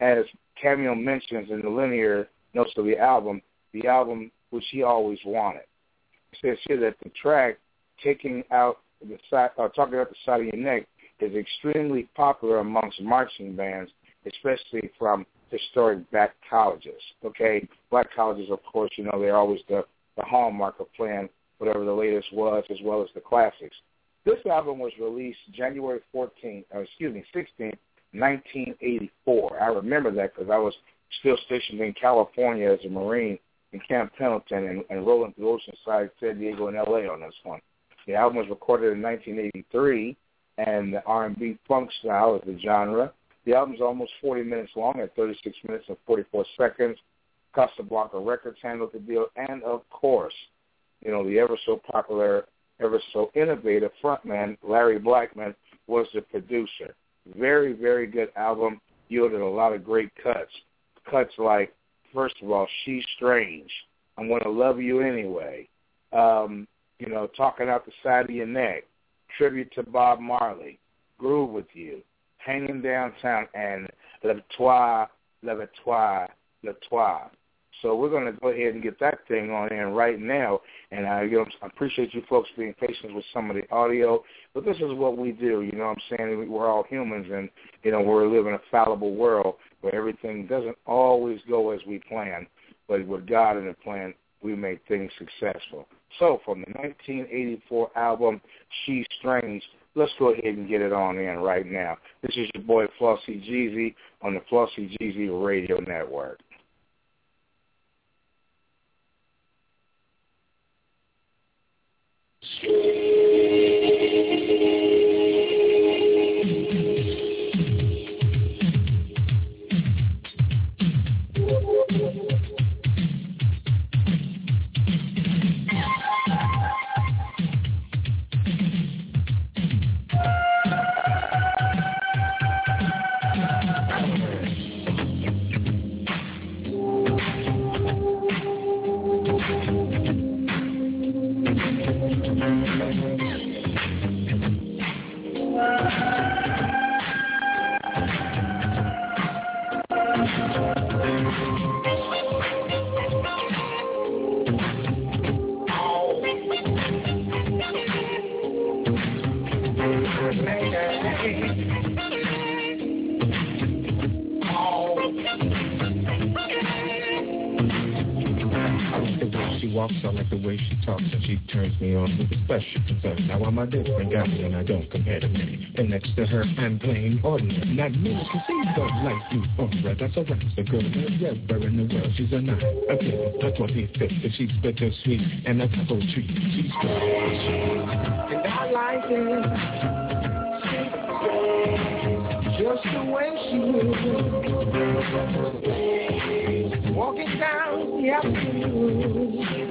As Cameo mentions in the linear notes of the album, the album which he always wanted. Says here that the track "Taking Out the Side," uh, "Talking Out the Side of Your Neck" is extremely popular amongst marching bands, especially from historic black colleges. Okay, black colleges, of course, you know they're always the the hallmark of playing whatever the latest was, as well as the classics. This album was released January 14th, uh, excuse me, 16th, 1984. I remember that because I was still stationed in California as a Marine in Camp Pendleton and, and rolling through Oceanside, San Diego, and L.A. on this one. The album was recorded in 1983, and the R&B funk style is the genre. The album's almost 40 minutes long at 36 minutes and 44 seconds. Casablanca Records handled the deal, and of course, you know, the ever so popular, ever so innovative frontman Larry Blackmon was the producer. Very, very good album. Yielded a lot of great cuts. Cuts like, first of all, She's Strange. I'm going to love you anyway. Um, you know, talking out the side of your neck. Tribute to Bob Marley. Groove with you. Hanging downtown and Le Toi, Le Toi, Le Toi. So we're going to go ahead and get that thing on in right now. And I, you know, I appreciate you folks being patient with some of the audio. But this is what we do. You know what I'm saying? We're all humans, and you know we're living a fallible world where everything doesn't always go as we plan. But with God in the plan, we make things successful. So from the 1984 album She's Strange, let's go ahead and get it on in right now. This is your boy Flossy Jeezy on the Flossy Jeezy Radio Network. I like the way she talks, and she turns me on with a special concern. Now I'm a different guy, and I don't compare to many. And next to her, I'm plain ordinary. Not many can don't like you, oh, alright, that's alright. The girl ever in the world, she's a nine, a ten, a twenty-fifth, and she's bitter sweet, and a couple treat. She's good. And I like it. Just the way she is. Walking down the avenue.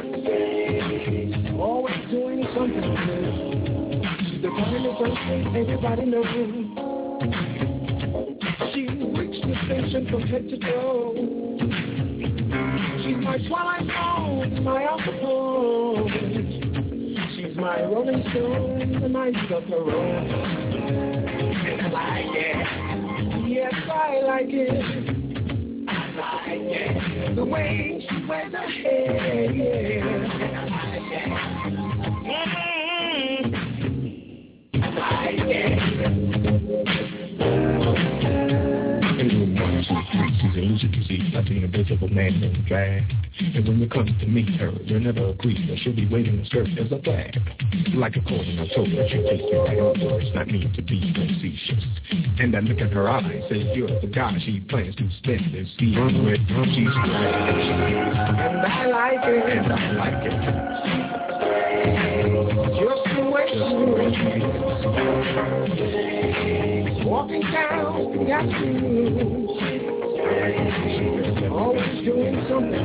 Always doing something. She's the kind of person everybody knows. She reached the station from head to toe. She's my twilight zone, my alcohol. She's my rolling stone, the night of her own. And I like it. Yes, I like it. I it. The way she wears her hair, yeah. I. Mm-hmm. I like three, she's elusive, see, the invisible man in drag. And when you come to meet her, you'll never agree that she'll be waving the skirt as a flag. Like a cold in October, she takes you right over. It's not me to be facetious. And that look at her eyes says you're the guy she plans to spend this season with. She's. And I like it. And I like it. Just the way she is. Walking down the avenue. Oh, Always doing something.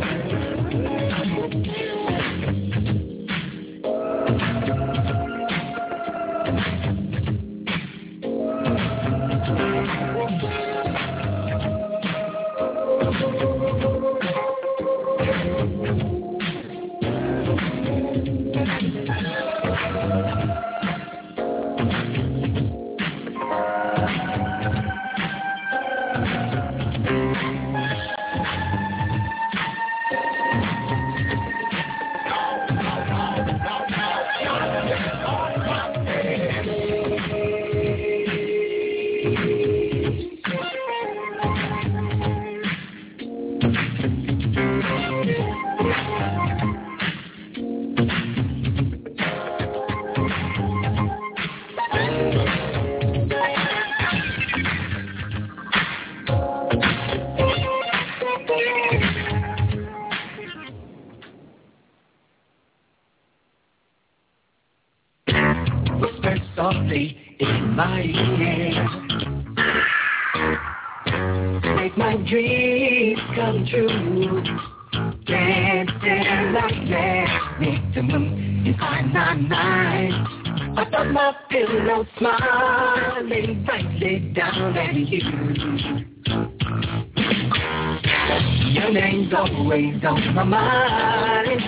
My mind.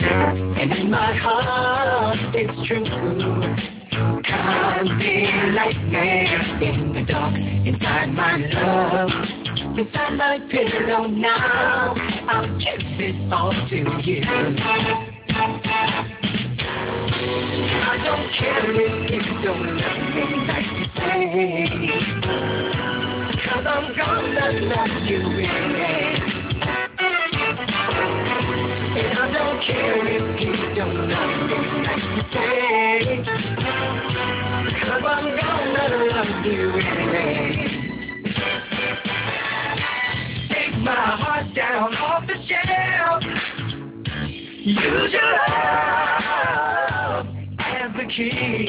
And in my heart it's true. Can't be me in the dark Inside my love. Inside my pillow now I'll give it all to you. I don't care if you don't love me like you say. Cause I'm gonna love you you Take my heart down off the shelf. Use your love as the key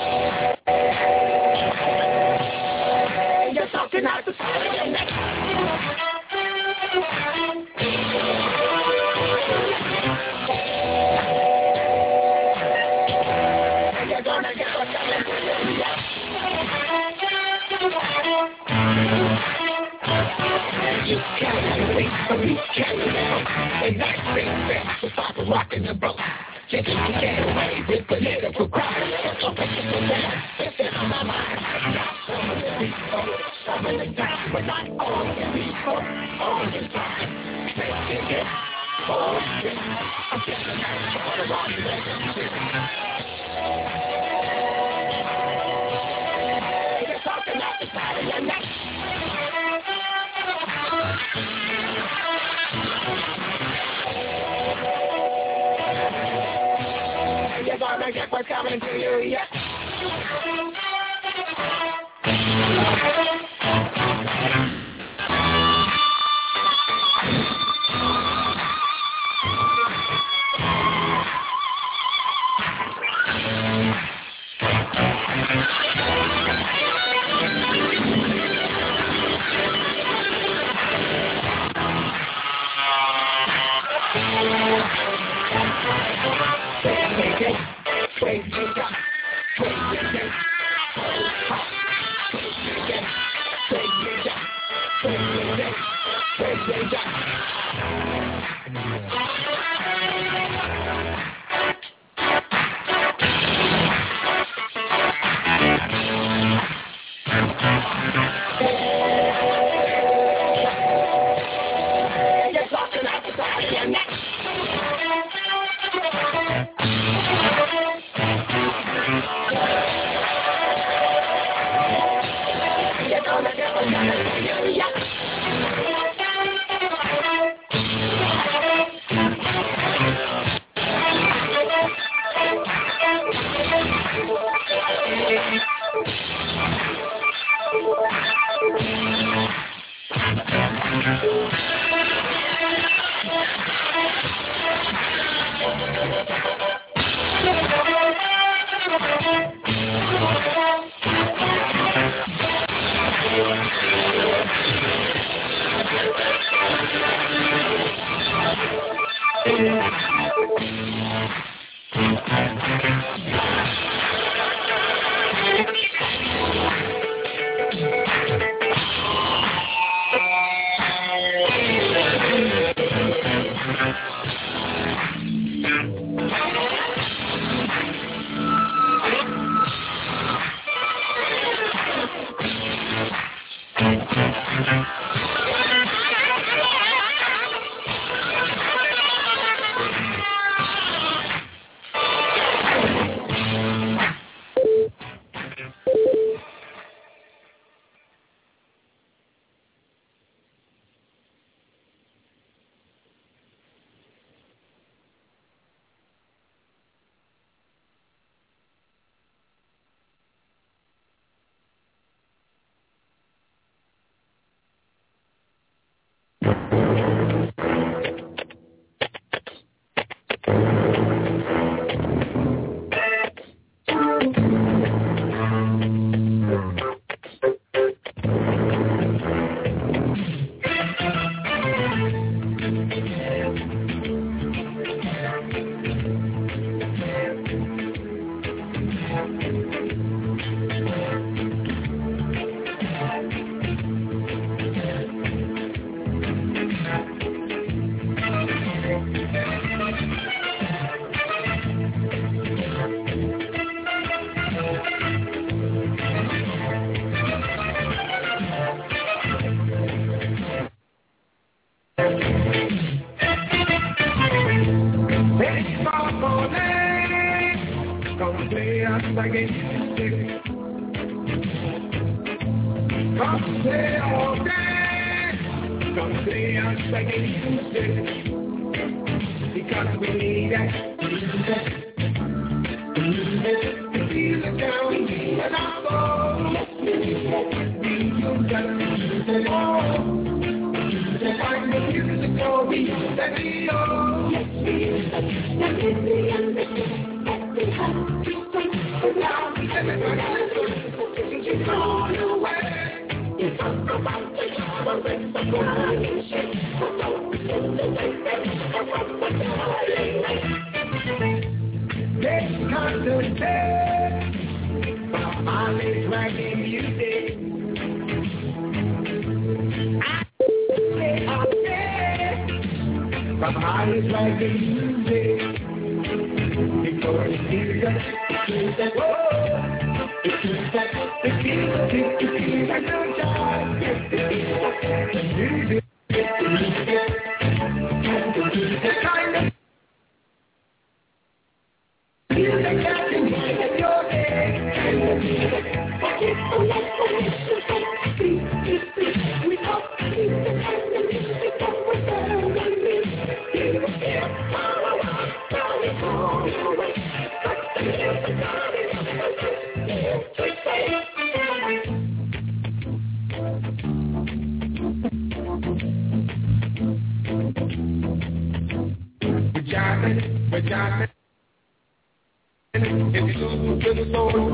You're not the You're gonna get what you can't wait, so you can't now. And that's big, that's to rock rocking the boat. Can't get away with political crimes. That's what political crimes. It's in my mind. I'm not some of the people. Some of the time, but not all of the people. All the time. They think it. All the time. I'm just a man trying to run away. They're talking about the side of your neck. what's coming to you, yeah.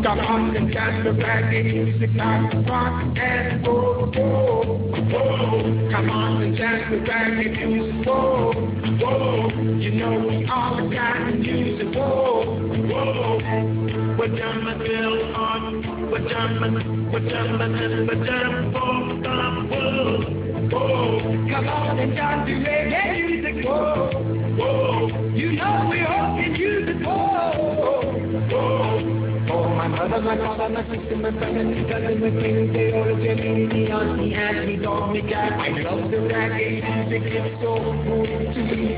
Got hundred candle candy music not rock and roll. Whoa, whoa. Come on and candle candy music. Whoa, whoa. You know we all the music. Whoa, whoa. What time my girl on? we're jumping and we're jumping for the world, whoa. Come on and dance to reggae music. Whoa. For my father, my sister, my Amanova Matissim Bakanan Kanan Makin Teo Gemini on dog, me, cat, I love the reggae music, it's so good to me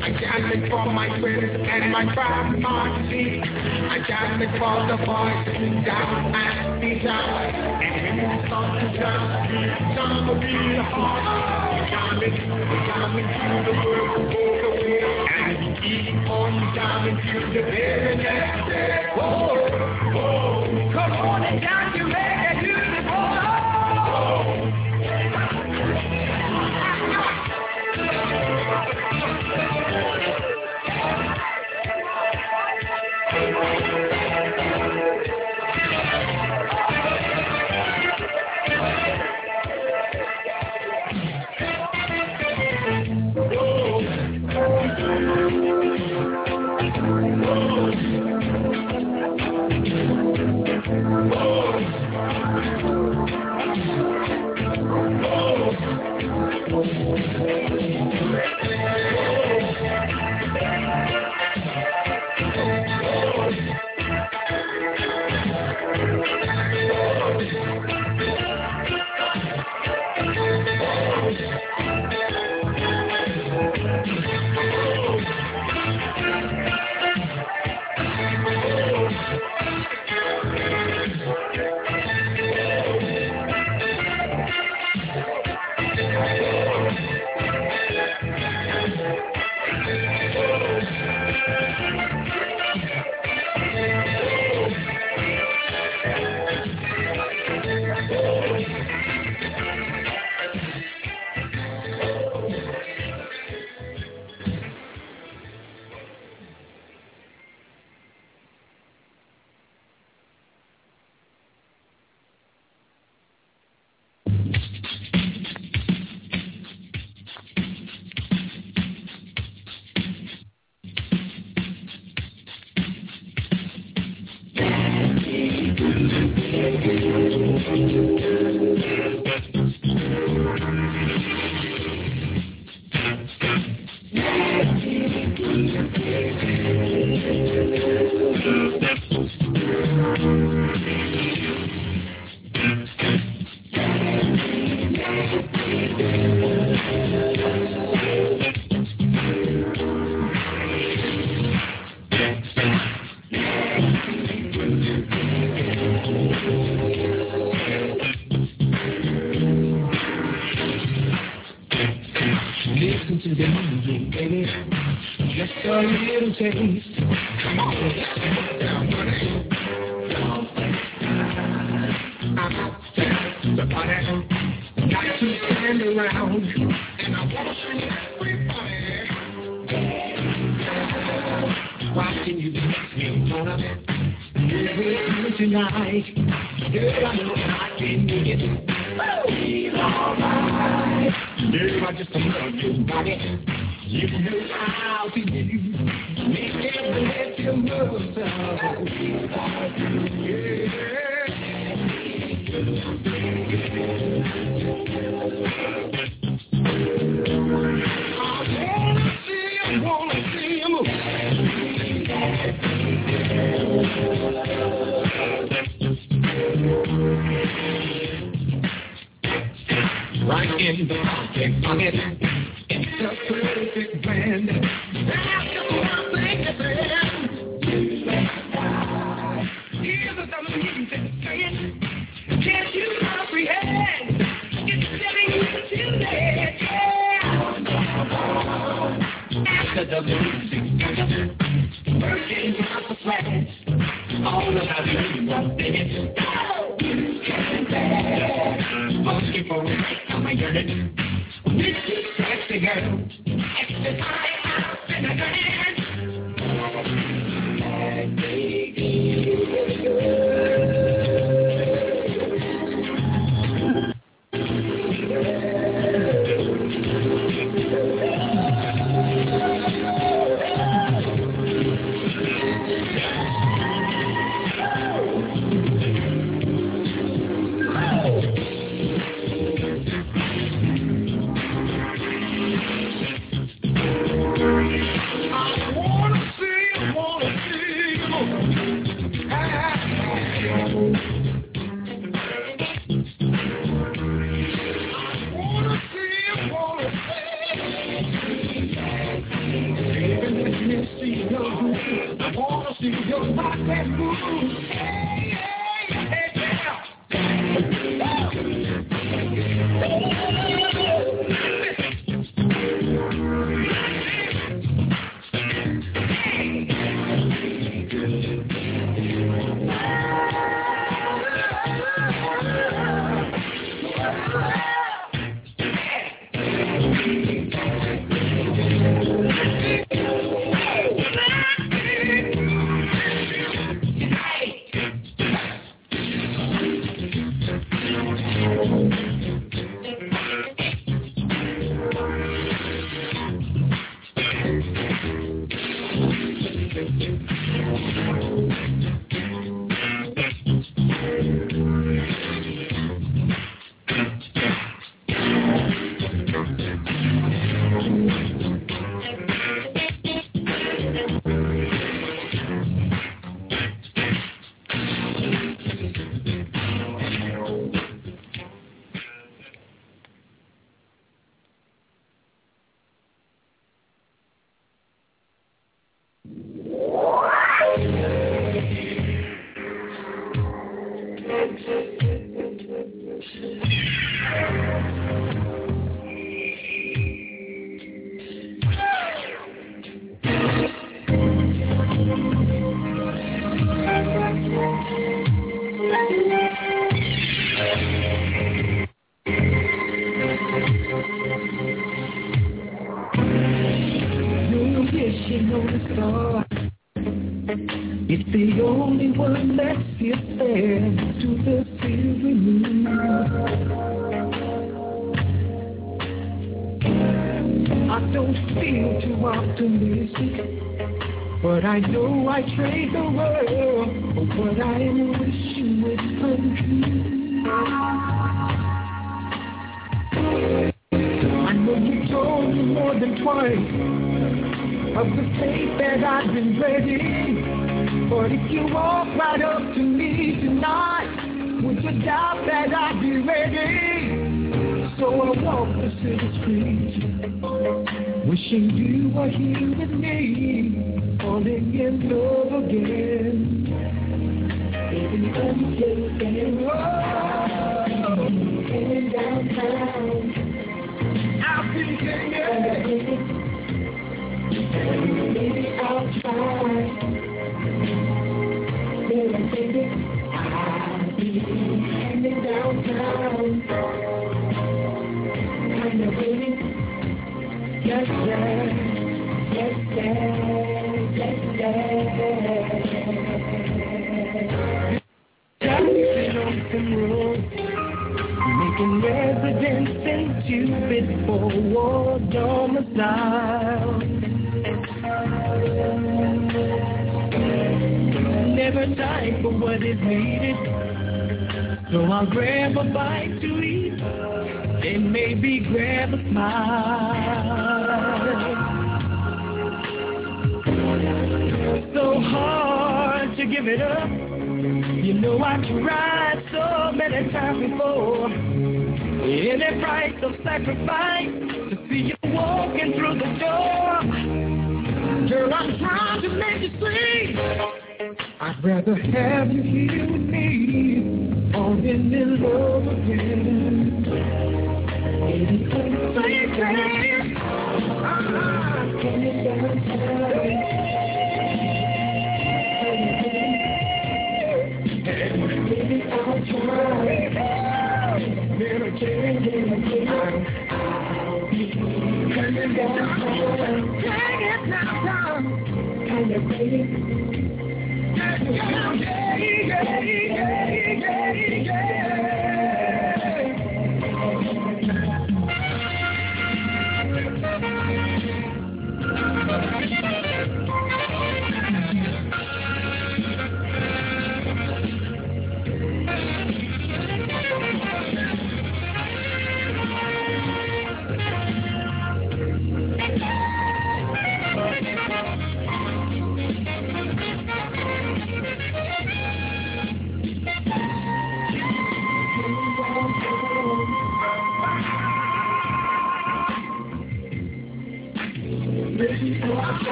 I chant it for my friends and my family I chant it for the boys down and the town And who's on the town, somebody hot We chant it, we chant it to the world all the way. and we keep on jamming till the very next day. Whoa. Lord, on it down.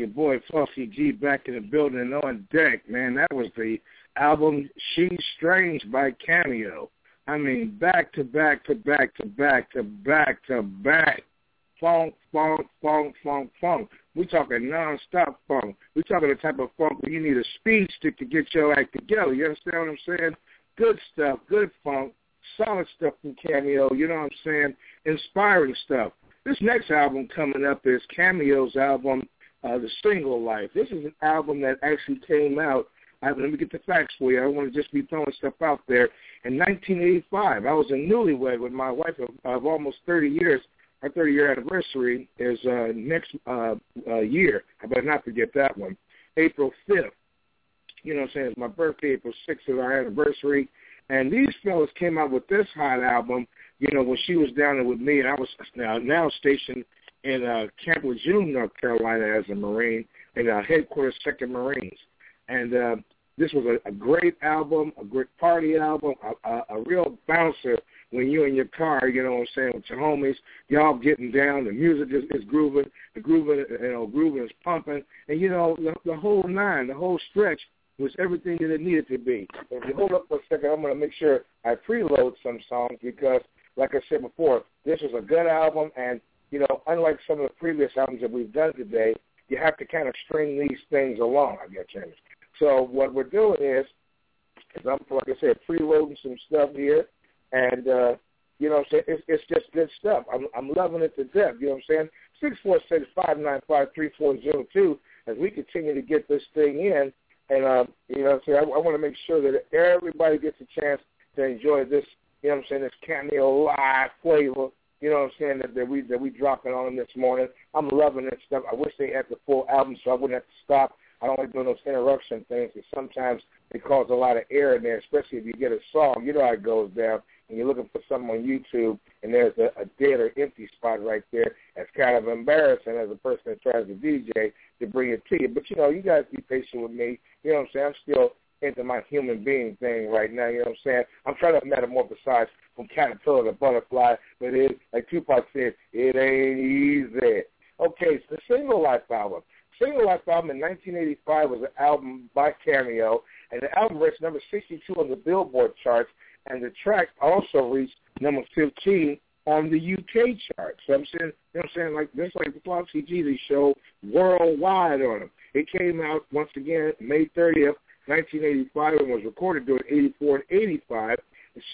Your boy Flossy G back in the building on deck, man. That was the album She's Strange by Cameo. I mean, back to back to back to back to back to back. Funk, funk, funk, funk, funk. We talking non-stop funk. We talking the type of funk where you need a speed stick to get your act together. You understand what I'm saying? Good stuff, good funk, solid stuff from Cameo. You know what I'm saying? Inspiring stuff. This next album coming up is Cameo's album, uh, The Single Life. This is an album that actually came out. Let me get the facts for you. I don't want to just be throwing stuff out there. In 1985, I was a newlywed with my wife of, of almost 30 years. Our 30-year anniversary is uh, next uh, uh, year. I better not forget that one. April 5th. You know what I'm saying? It's my birthday. April 6th is our anniversary. And these fellas came out with this hot album you know, when she was down there with me, and I was now now stationed in uh, Camp Lejeune, North Carolina, as a Marine in uh, headquarters Second Marines, and uh, this was a, a great album, a great party album, a, a, a real bouncer when you're in your car, you know what I'm saying, with your homies, y'all getting down, the music is, is grooving, the grooving, you know, grooving is pumping, and you know, the, the whole nine, the whole stretch was everything that it needed to be. If you hold up for a second, I'm going to make sure I preload some songs because like I said before, this is a good album, and you know, unlike some of the previous albums that we've done today, you have to kind of string these things along. I you. So what we're doing is, is I'm like I said, preloading some stuff here, and uh, you know, I'm saying it's, it's just good stuff. I'm I'm loving it to death. You know what I'm saying? Six four six five nine five three four zero two. As we continue to get this thing in, and uh, you know, I'm saying I, I want to make sure that everybody gets a chance to enjoy this you know what I'm saying, this cameo live flavor, you know what I'm saying, that, that we that we dropping on them this morning. I'm loving this stuff. I wish they had the full album so I wouldn't have to stop. I don't like doing those interruption things because sometimes it causes a lot of air in there, especially if you get a song. You know how it goes down and you're looking for something on YouTube and there's a, a dead or empty spot right there. That's kind of embarrassing as a person that tries to DJ to bring it to you. But, you know, you guys be patient with me. You know what I'm saying? I'm still into my human being thing right now. You know what I'm saying? I'm trying to metamorphosize from caterpillar to butterfly, but it, like Tupac said, it ain't easy. Okay, so the Single Life album. Single Life album in 1985 was an album by Cameo, and the album reached number 62 on the Billboard charts, and the track also reached number 15 on the UK chart. So I'm saying, you know what I'm saying, like this, like the Flossy Jeezy show worldwide on them. It came out once again May 30th, 1985 and was recorded during 84 and 85.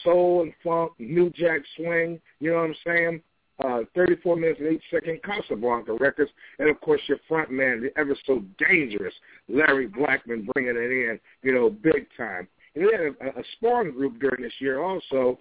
Soul and funk, New Jack Swing, you know what I'm saying? Uh, 34 minutes and 8 second Casablanca records, and of course your front man, the ever so dangerous Larry Blackmon bringing it in, you know, big time. And we had a, a Spawn group during this year also,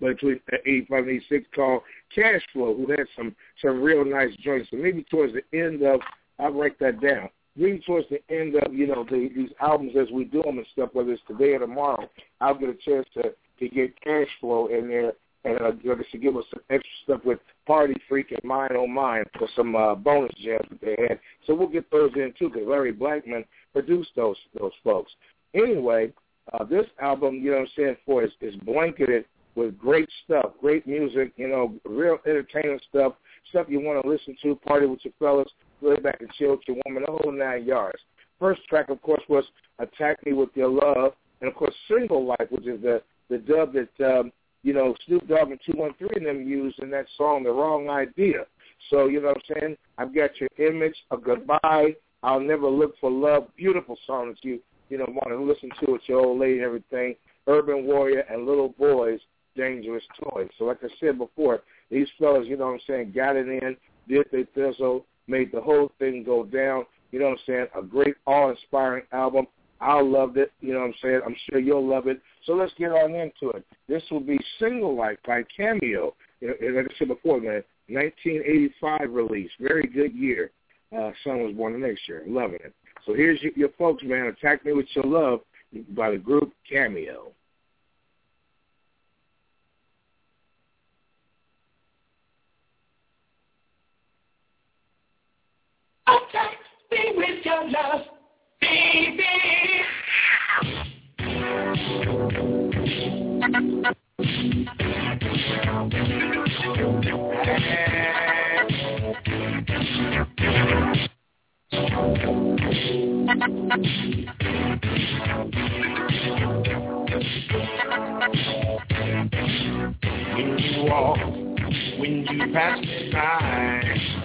between 85 and 86 called Cash Flow, who had some some real nice joints. So maybe towards the end of, I'll write that down really towards the end of you know the, these albums as we do them and stuff, whether it's today or tomorrow, I'll get a chance to to get cash flow in there and uh, said, give us some extra stuff with Party Freak and Mine Oh Mine for some uh, bonus gems that they had. So we'll get those in too, because Larry Blackmon produced those those folks. Anyway, uh, this album, you know what I'm saying, for is, is blanketed with great stuff, great music, you know, real entertaining stuff, stuff you want to listen to, party with your fellas, lay back and chill with your woman, the whole nine yards. First track, of course, was Attack Me With Your Love, and of course, Single Life, which is the, the dub that, um, you know, Snoop Dogg and 213 and them used in that song, The Wrong Idea. So, you know what I'm saying? I've got your image, a goodbye, I'll never look for love. Beautiful song that you, you know, want to listen to with your old lady and everything. Urban Warrior and Little Boys, Dangerous Toys. So like I said before, these fellas, you know what I'm saying, got it in, did their thizzle, made the whole thing go down. You know what I'm saying? A great, awe-inspiring album. I loved it. You know what I'm saying? I'm sure you'll love it. So let's get on into it. This will be Single Life by Cameo. Like I said before, man, 1985 release. Very good year. Uh, son was born the next year. Loving it. So here's your, your folks, man. Attack Me With Your Love by the group Cameo. Attack me with your love, baby. When you walk, when you pass by,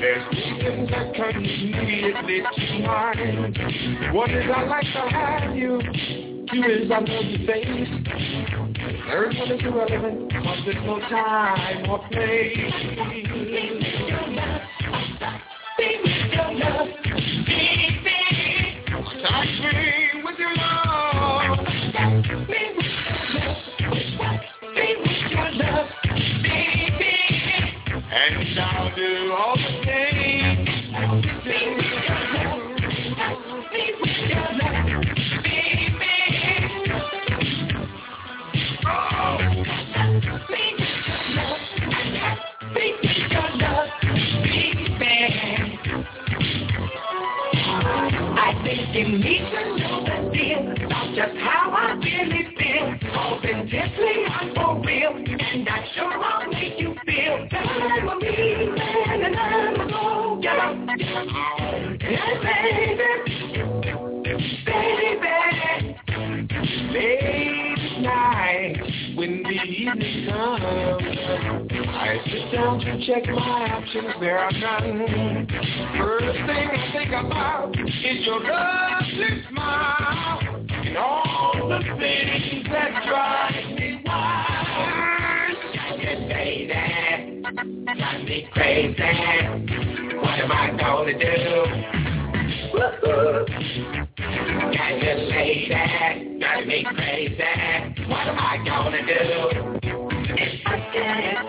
there's things that come immediately to mind. One is I like to have you, two is I love your face. Third one is irrelevant, cause there's no time or place. Touch me with your love. Be with yourself. And I'll do all the Hoping gently I'm for real, and I sure I'll make you feel I'm a mean man and I'm a gold girl. Yeah, baby, baby, late night when the evening comes. I sit down to check my options, there are none. First thing I think about is your lovely smile and all the things that drive me wild. you say that, drive me crazy. What am I gonna do? Woo-hoo. Can that, drive me crazy? What am I gonna do? I get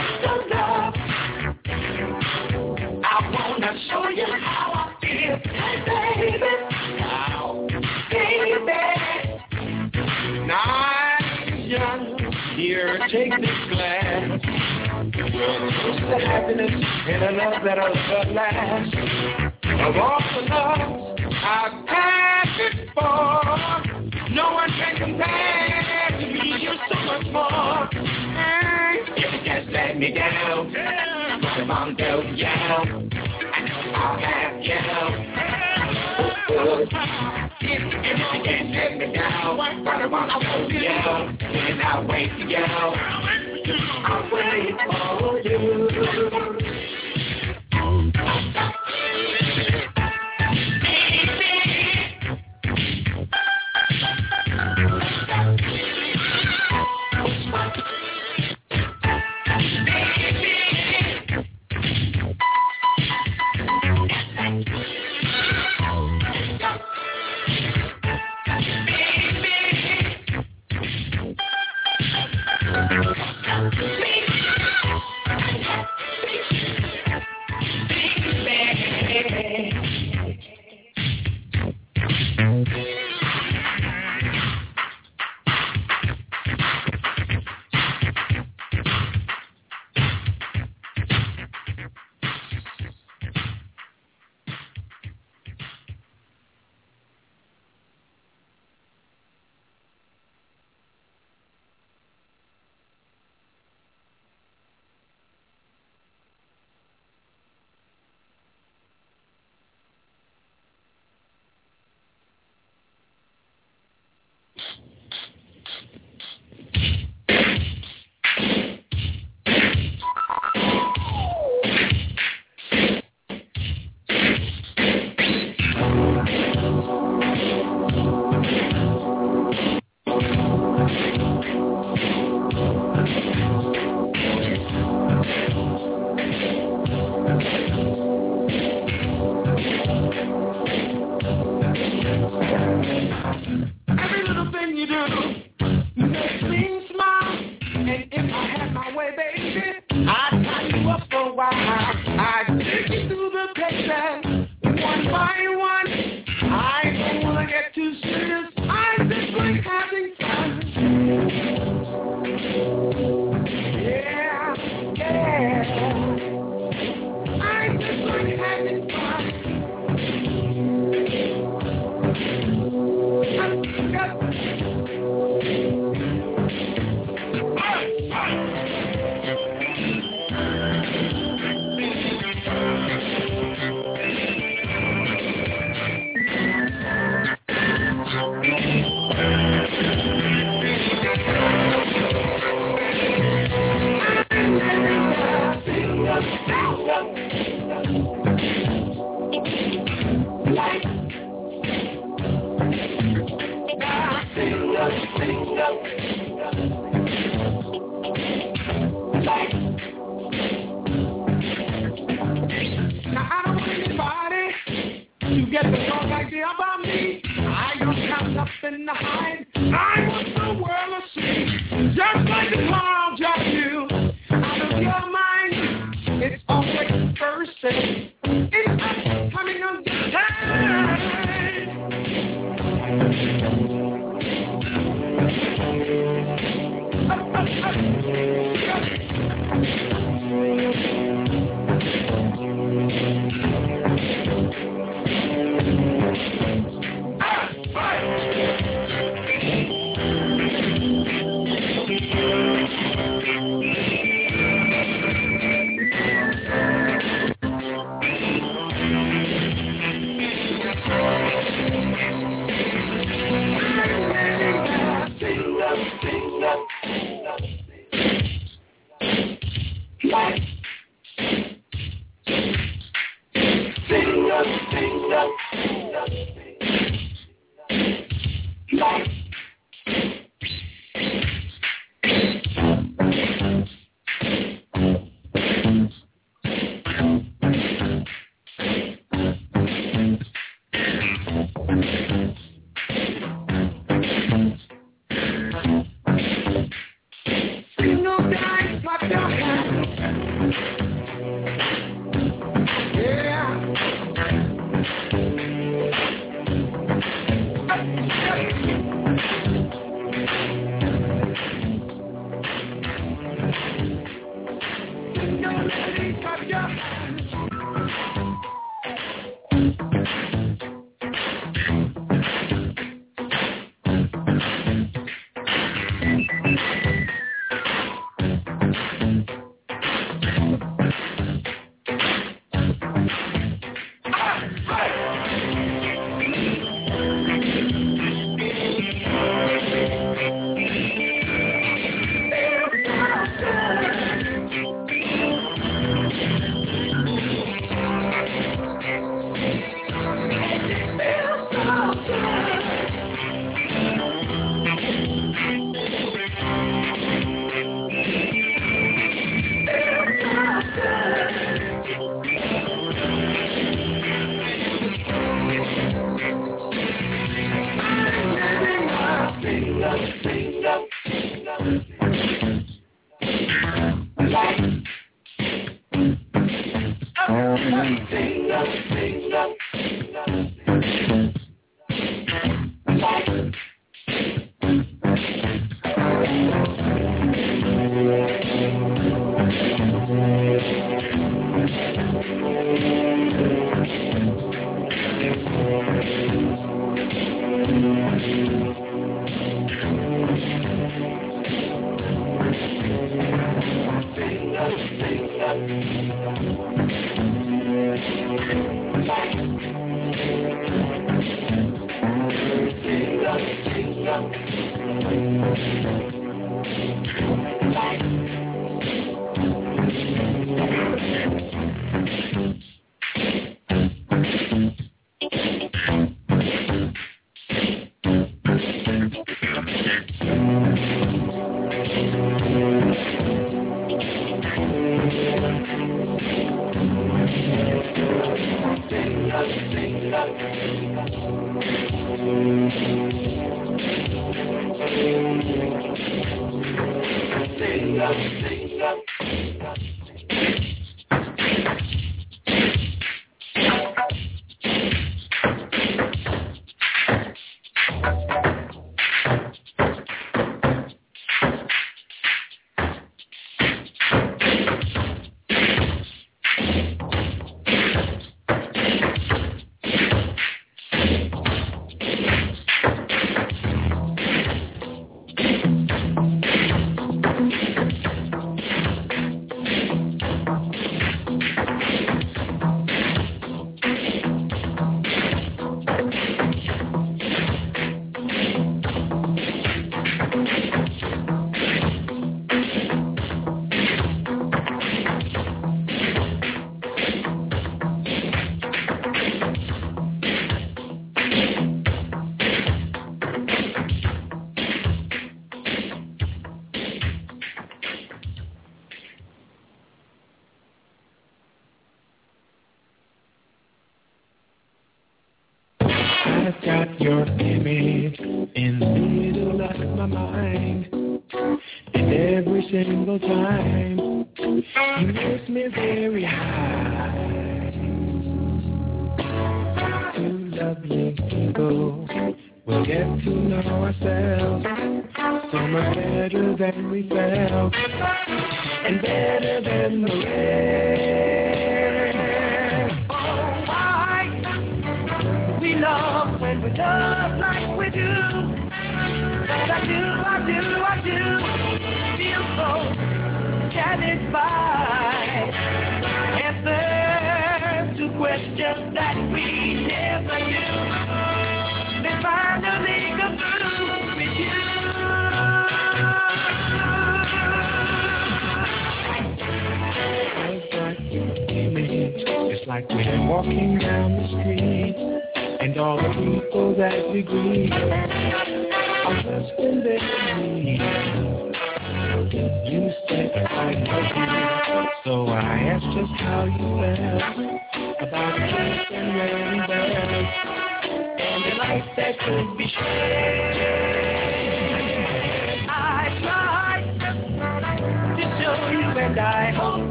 I wanna show you how I feel, baby. Wow. Baby. Nice young, here, take this glass. Toast to happiness in a love that'll last. Of all the loves I've had before, no one can compare to me. You're so much more. You just let me down. What am I do, yeah. I know I'll have you. and you can't let me down. One I want you down, and I'll wait for you. I'll wait for you.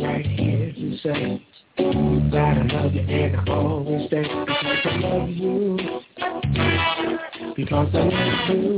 right here to say that I love you and I always stay because I love you because I love you.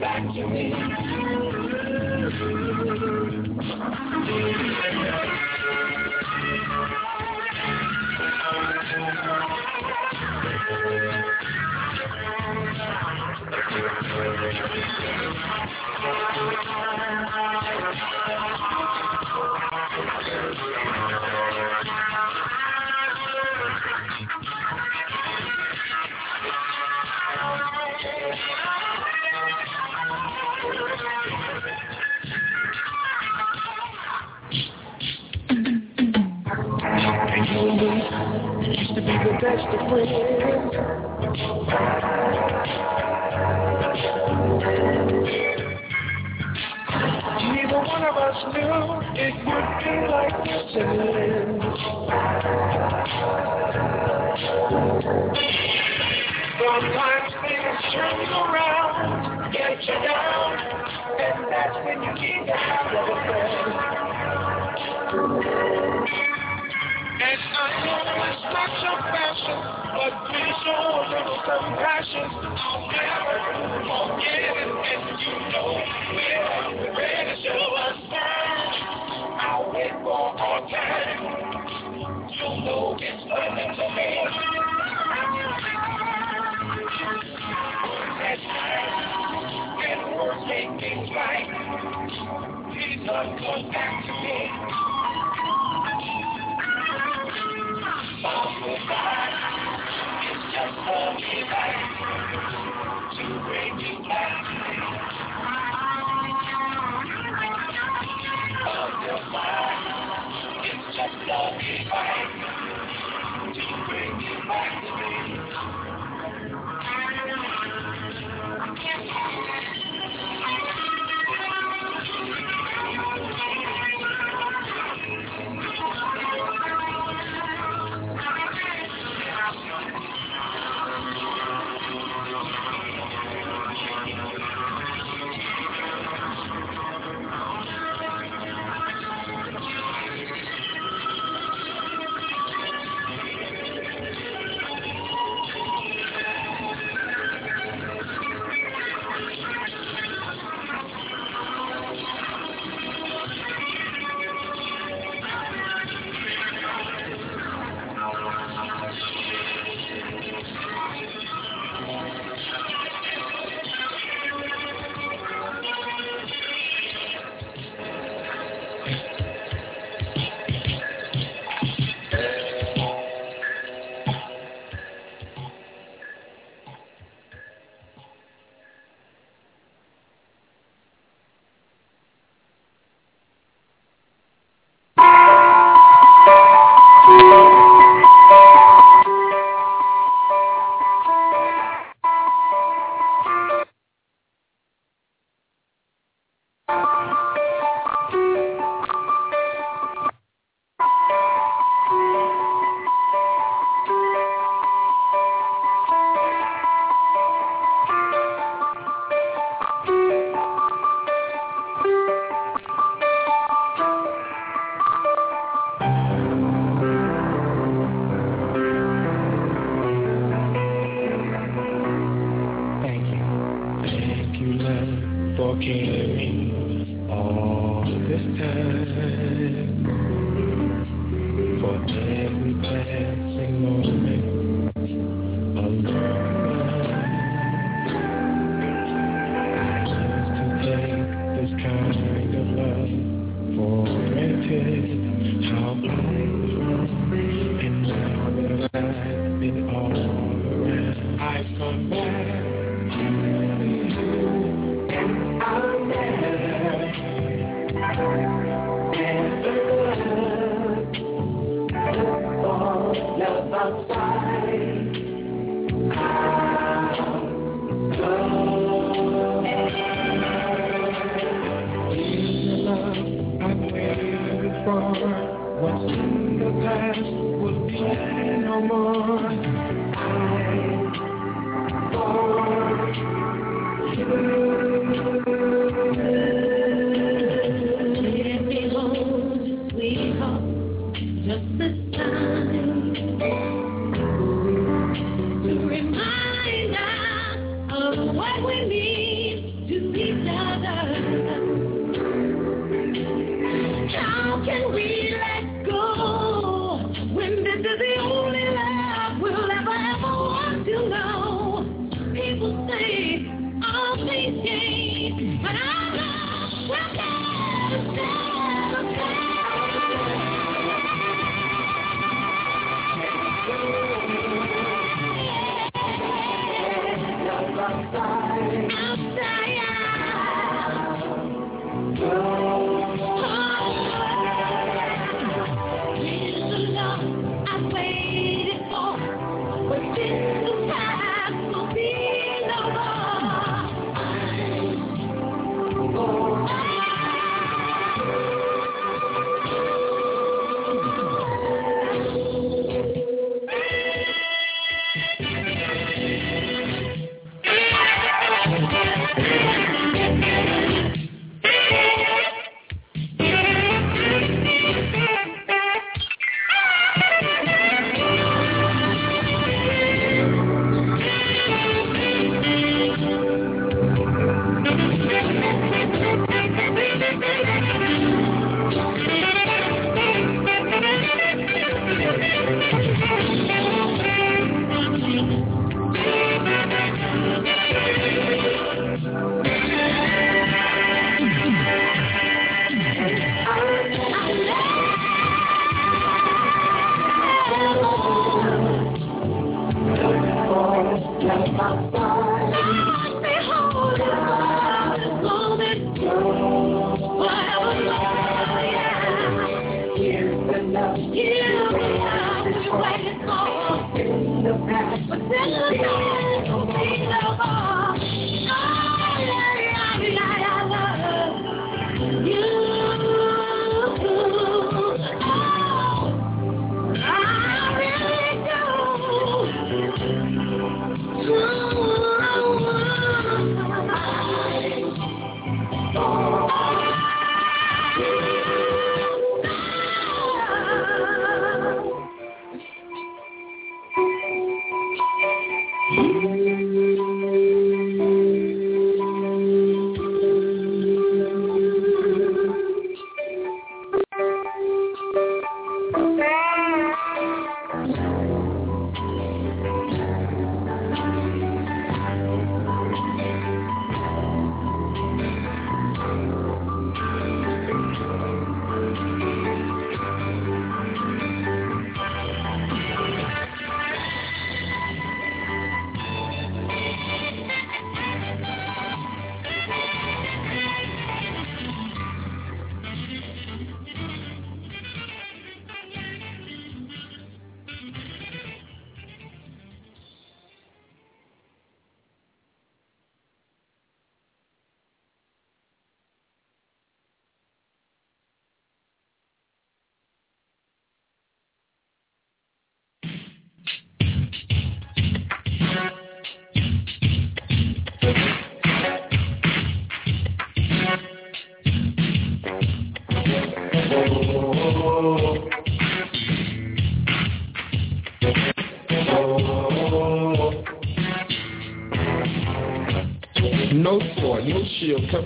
Back to me. Compassion. I'll never forget it, and you know we're ready to time. I'll wait for our time. You know it's coming to me. That time, and we're making right. Please don't come back to me. It's just bring you back to me. Of your mind, it's just a to bring you back to me.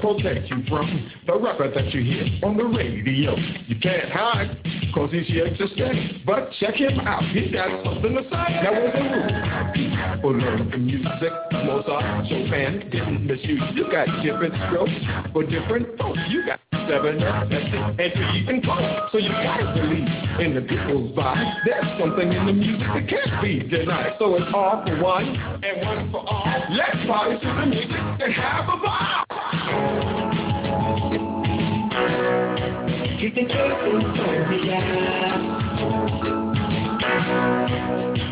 Protect you from the rapper that you hear on the radio. You can't hide, cause he's here to stay. But check him out, he's got something to say. Now was the rule. Learn the music, Mozart, Chopin didn't miss you. You got different strokes for different folks. You got seven, and three and four. So you gotta believe in the people's vibe. There's something in the music that can't be denied. So it's all for one and one for all. Let's party to the music and have a ball. You can take for. The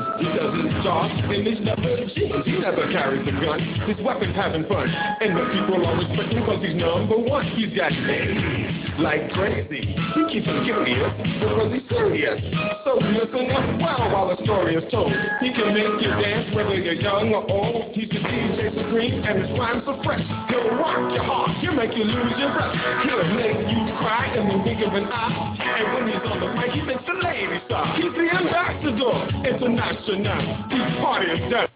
He does his job in his never jeans. He never carries a gun, his weapon's having fun. And the people all respect him cause he's number one. He's got names like crazy. He keeps them curious because he's serious. So listen up well while the story is told. He can make you dance whether you're young or old. He's the DJ Supreme and his rhymes are fresh. He'll rock your heart, he'll make you lose your breath. He'll make you cry in the wink of an eye. And when he's on the mic, he makes the ladies stop. He's the ambassador international. He's party is dead.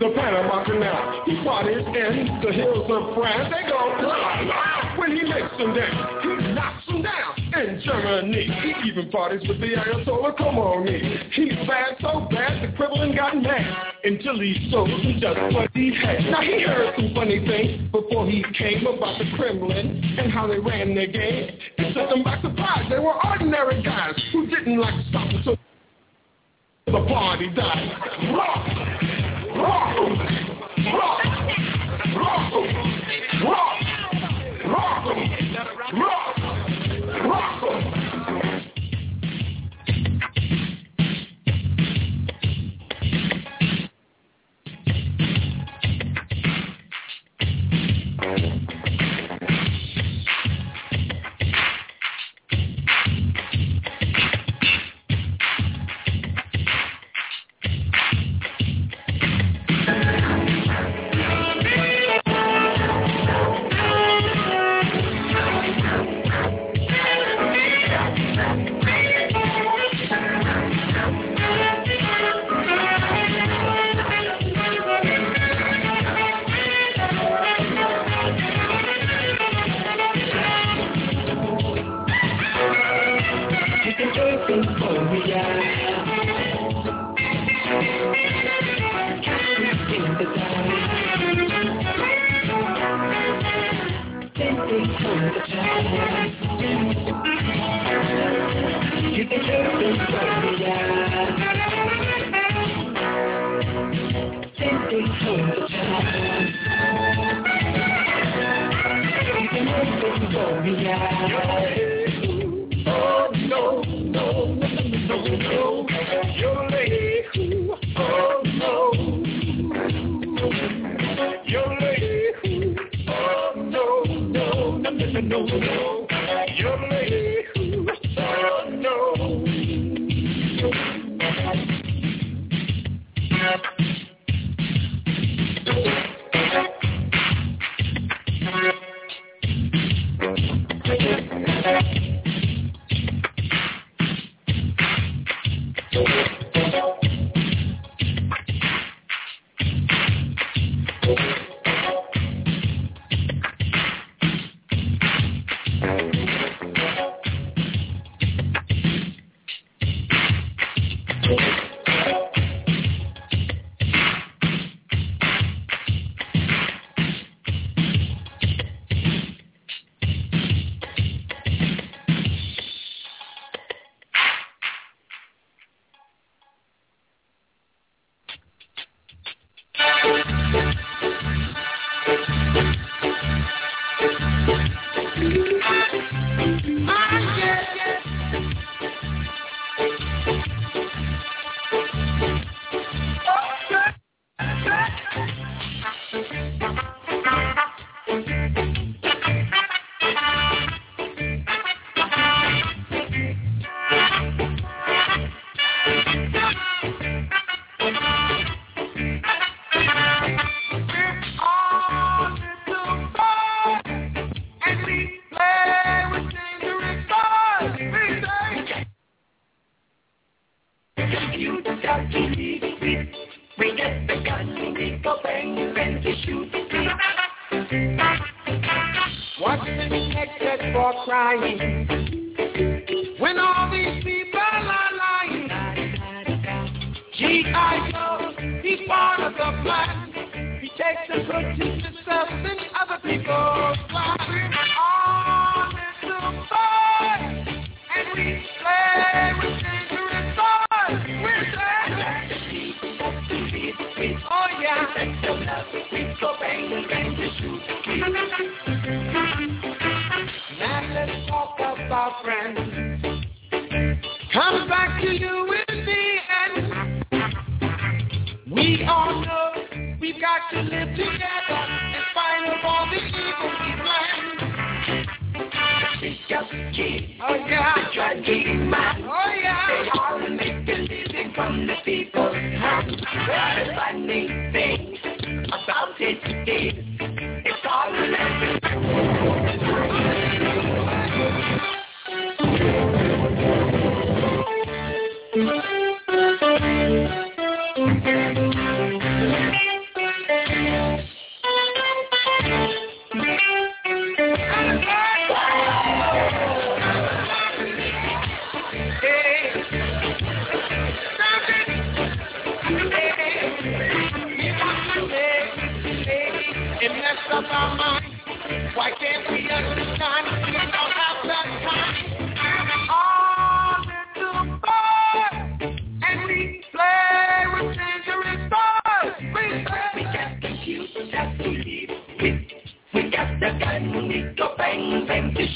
The Panama Canal. He parties in the hills of France. They go blah, blah. When he makes them dance, he knocks down. In Germany, he even parties with the Ayatollah Khomeini. He's bad, so bad, the Kremlin got mad until he sold him just what he had. Now he heard some funny things before he came about the Kremlin and how they ran their game. It took them by surprise. They were ordinary guys who didn't like to stop until the party died. Rock! Rock! Rock! Rock! Rock! Rock! Rock! Awesome.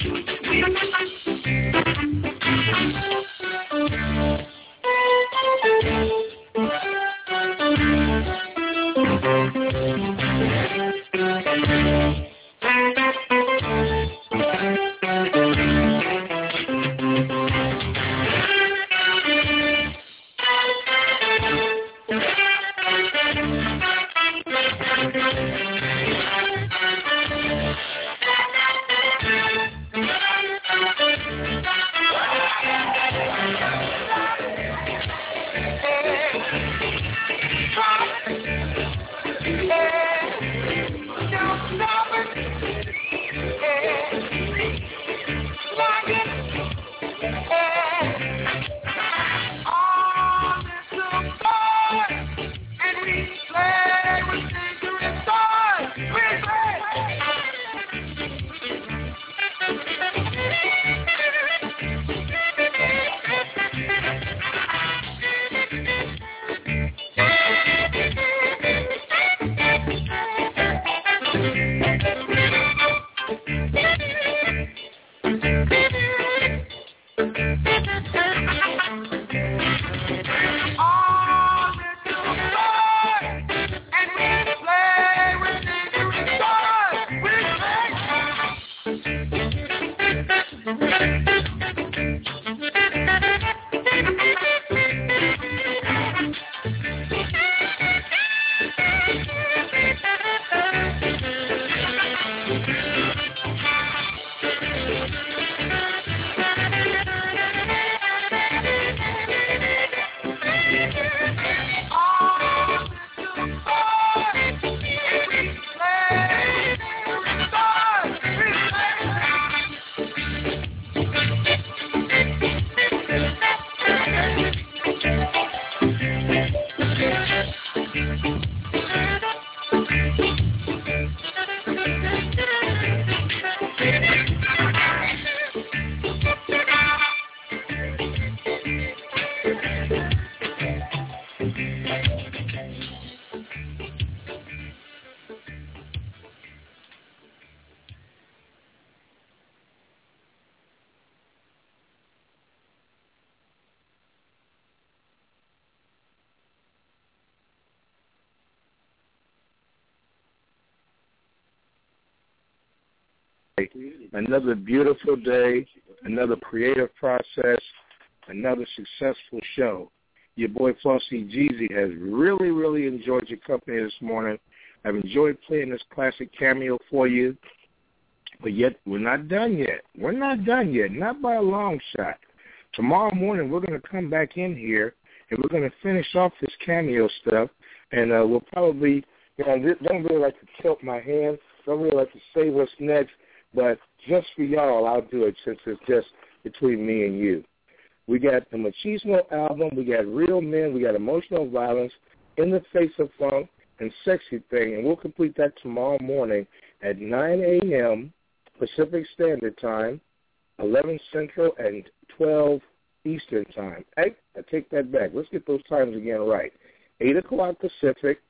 Shoot. Another beautiful day, another creative process, another successful show. Your boy Flossy Jeezy has really, really enjoyed your company this morning. I've enjoyed playing this classic cameo for you, but yet we're not done yet. We're not done yet, not by a long shot. Tomorrow morning we're going to come back in here and we're going to finish off this cameo stuff, and uh, we'll probably, you know, don't really like to tilt my hand, don't really like to say what's next, but just for y'all, I'll do it since it's just between me and you. We got the Machismo album. We got Real Men. We got Emotional Violence, In the Face of Funk, and Sexy Thing. And we'll complete that tomorrow morning at 9 a.m. Pacific Standard Time, 11 Central, and 12 Eastern Time. Hey, I take that back. Let's get those times again right. 8 o'clock Pacific,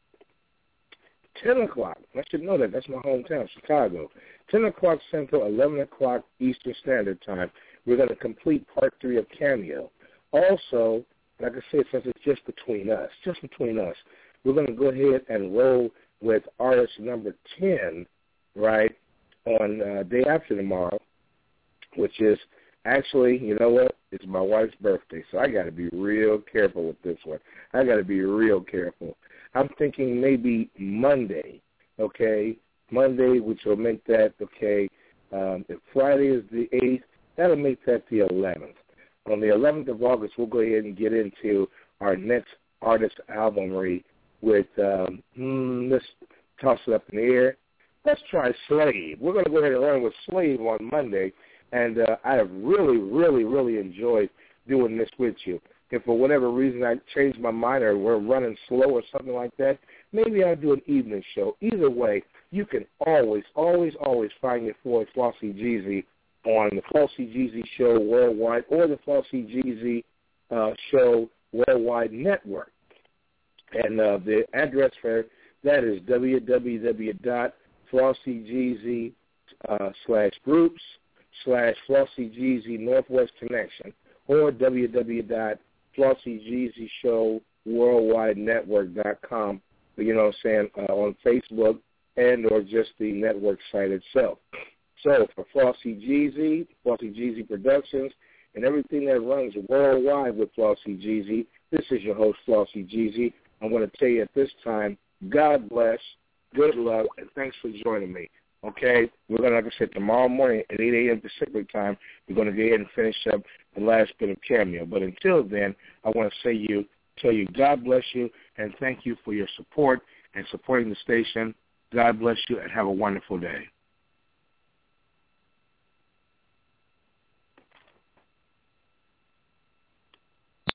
10 o'clock. I should know that. That's my hometown, Chicago. 10 o'clock Central, 11 o'clock Eastern Standard Time. We're going to complete part three of Cameo. Also, like I said, since it's just between us, just between us, we're going to go ahead and roll with artist number 10, right, on uh, day after tomorrow, which is actually, you know what? It's my wife's birthday, so I got to be real careful with this one. I got to be real careful. I'm thinking maybe Monday, okay? Monday, which will make that, okay, um, if Friday is the 8th, that'll make that the 11th. On the 11th of August, we'll go ahead and get into our next artist album read with, um, hmm, let's toss it up in the air. Let's try Slave. We're going to go ahead and run with Slave on Monday, and uh, I have really, really, really enjoyed doing this with you. If for whatever reason I change my mind or we're running slow or something like that, maybe I'll do an evening show. Either way, you can always, always, always find your Floyd Flossy Jeezy on the Flossy Jeezy Show Worldwide or the Flossy Jeezy uh, Show Worldwide Network. And uh, the address for that is www.flossiejeezy uh, slash groups slash Flossy Northwest Connection or www.flossiejeezyshowworldwidenetwork.com. You know what I'm saying? Uh, on Facebook and or just the network site itself. So for Flossy Jeezy, Flossy Jeezy Productions, and everything that runs worldwide with Flossy Jeezy, this is your host, Flossy Jeezy. I'm going to tell you at this time, God bless, good luck, and thanks for joining me. Okay, we're to, like I said, tomorrow morning at 8 a.m. Pacific time, we're going to go ahead and finish up the last bit of cameo. But until then, I want to say you, tell you, God bless you, and thank you for your support and supporting the station. God bless you and have a wonderful day.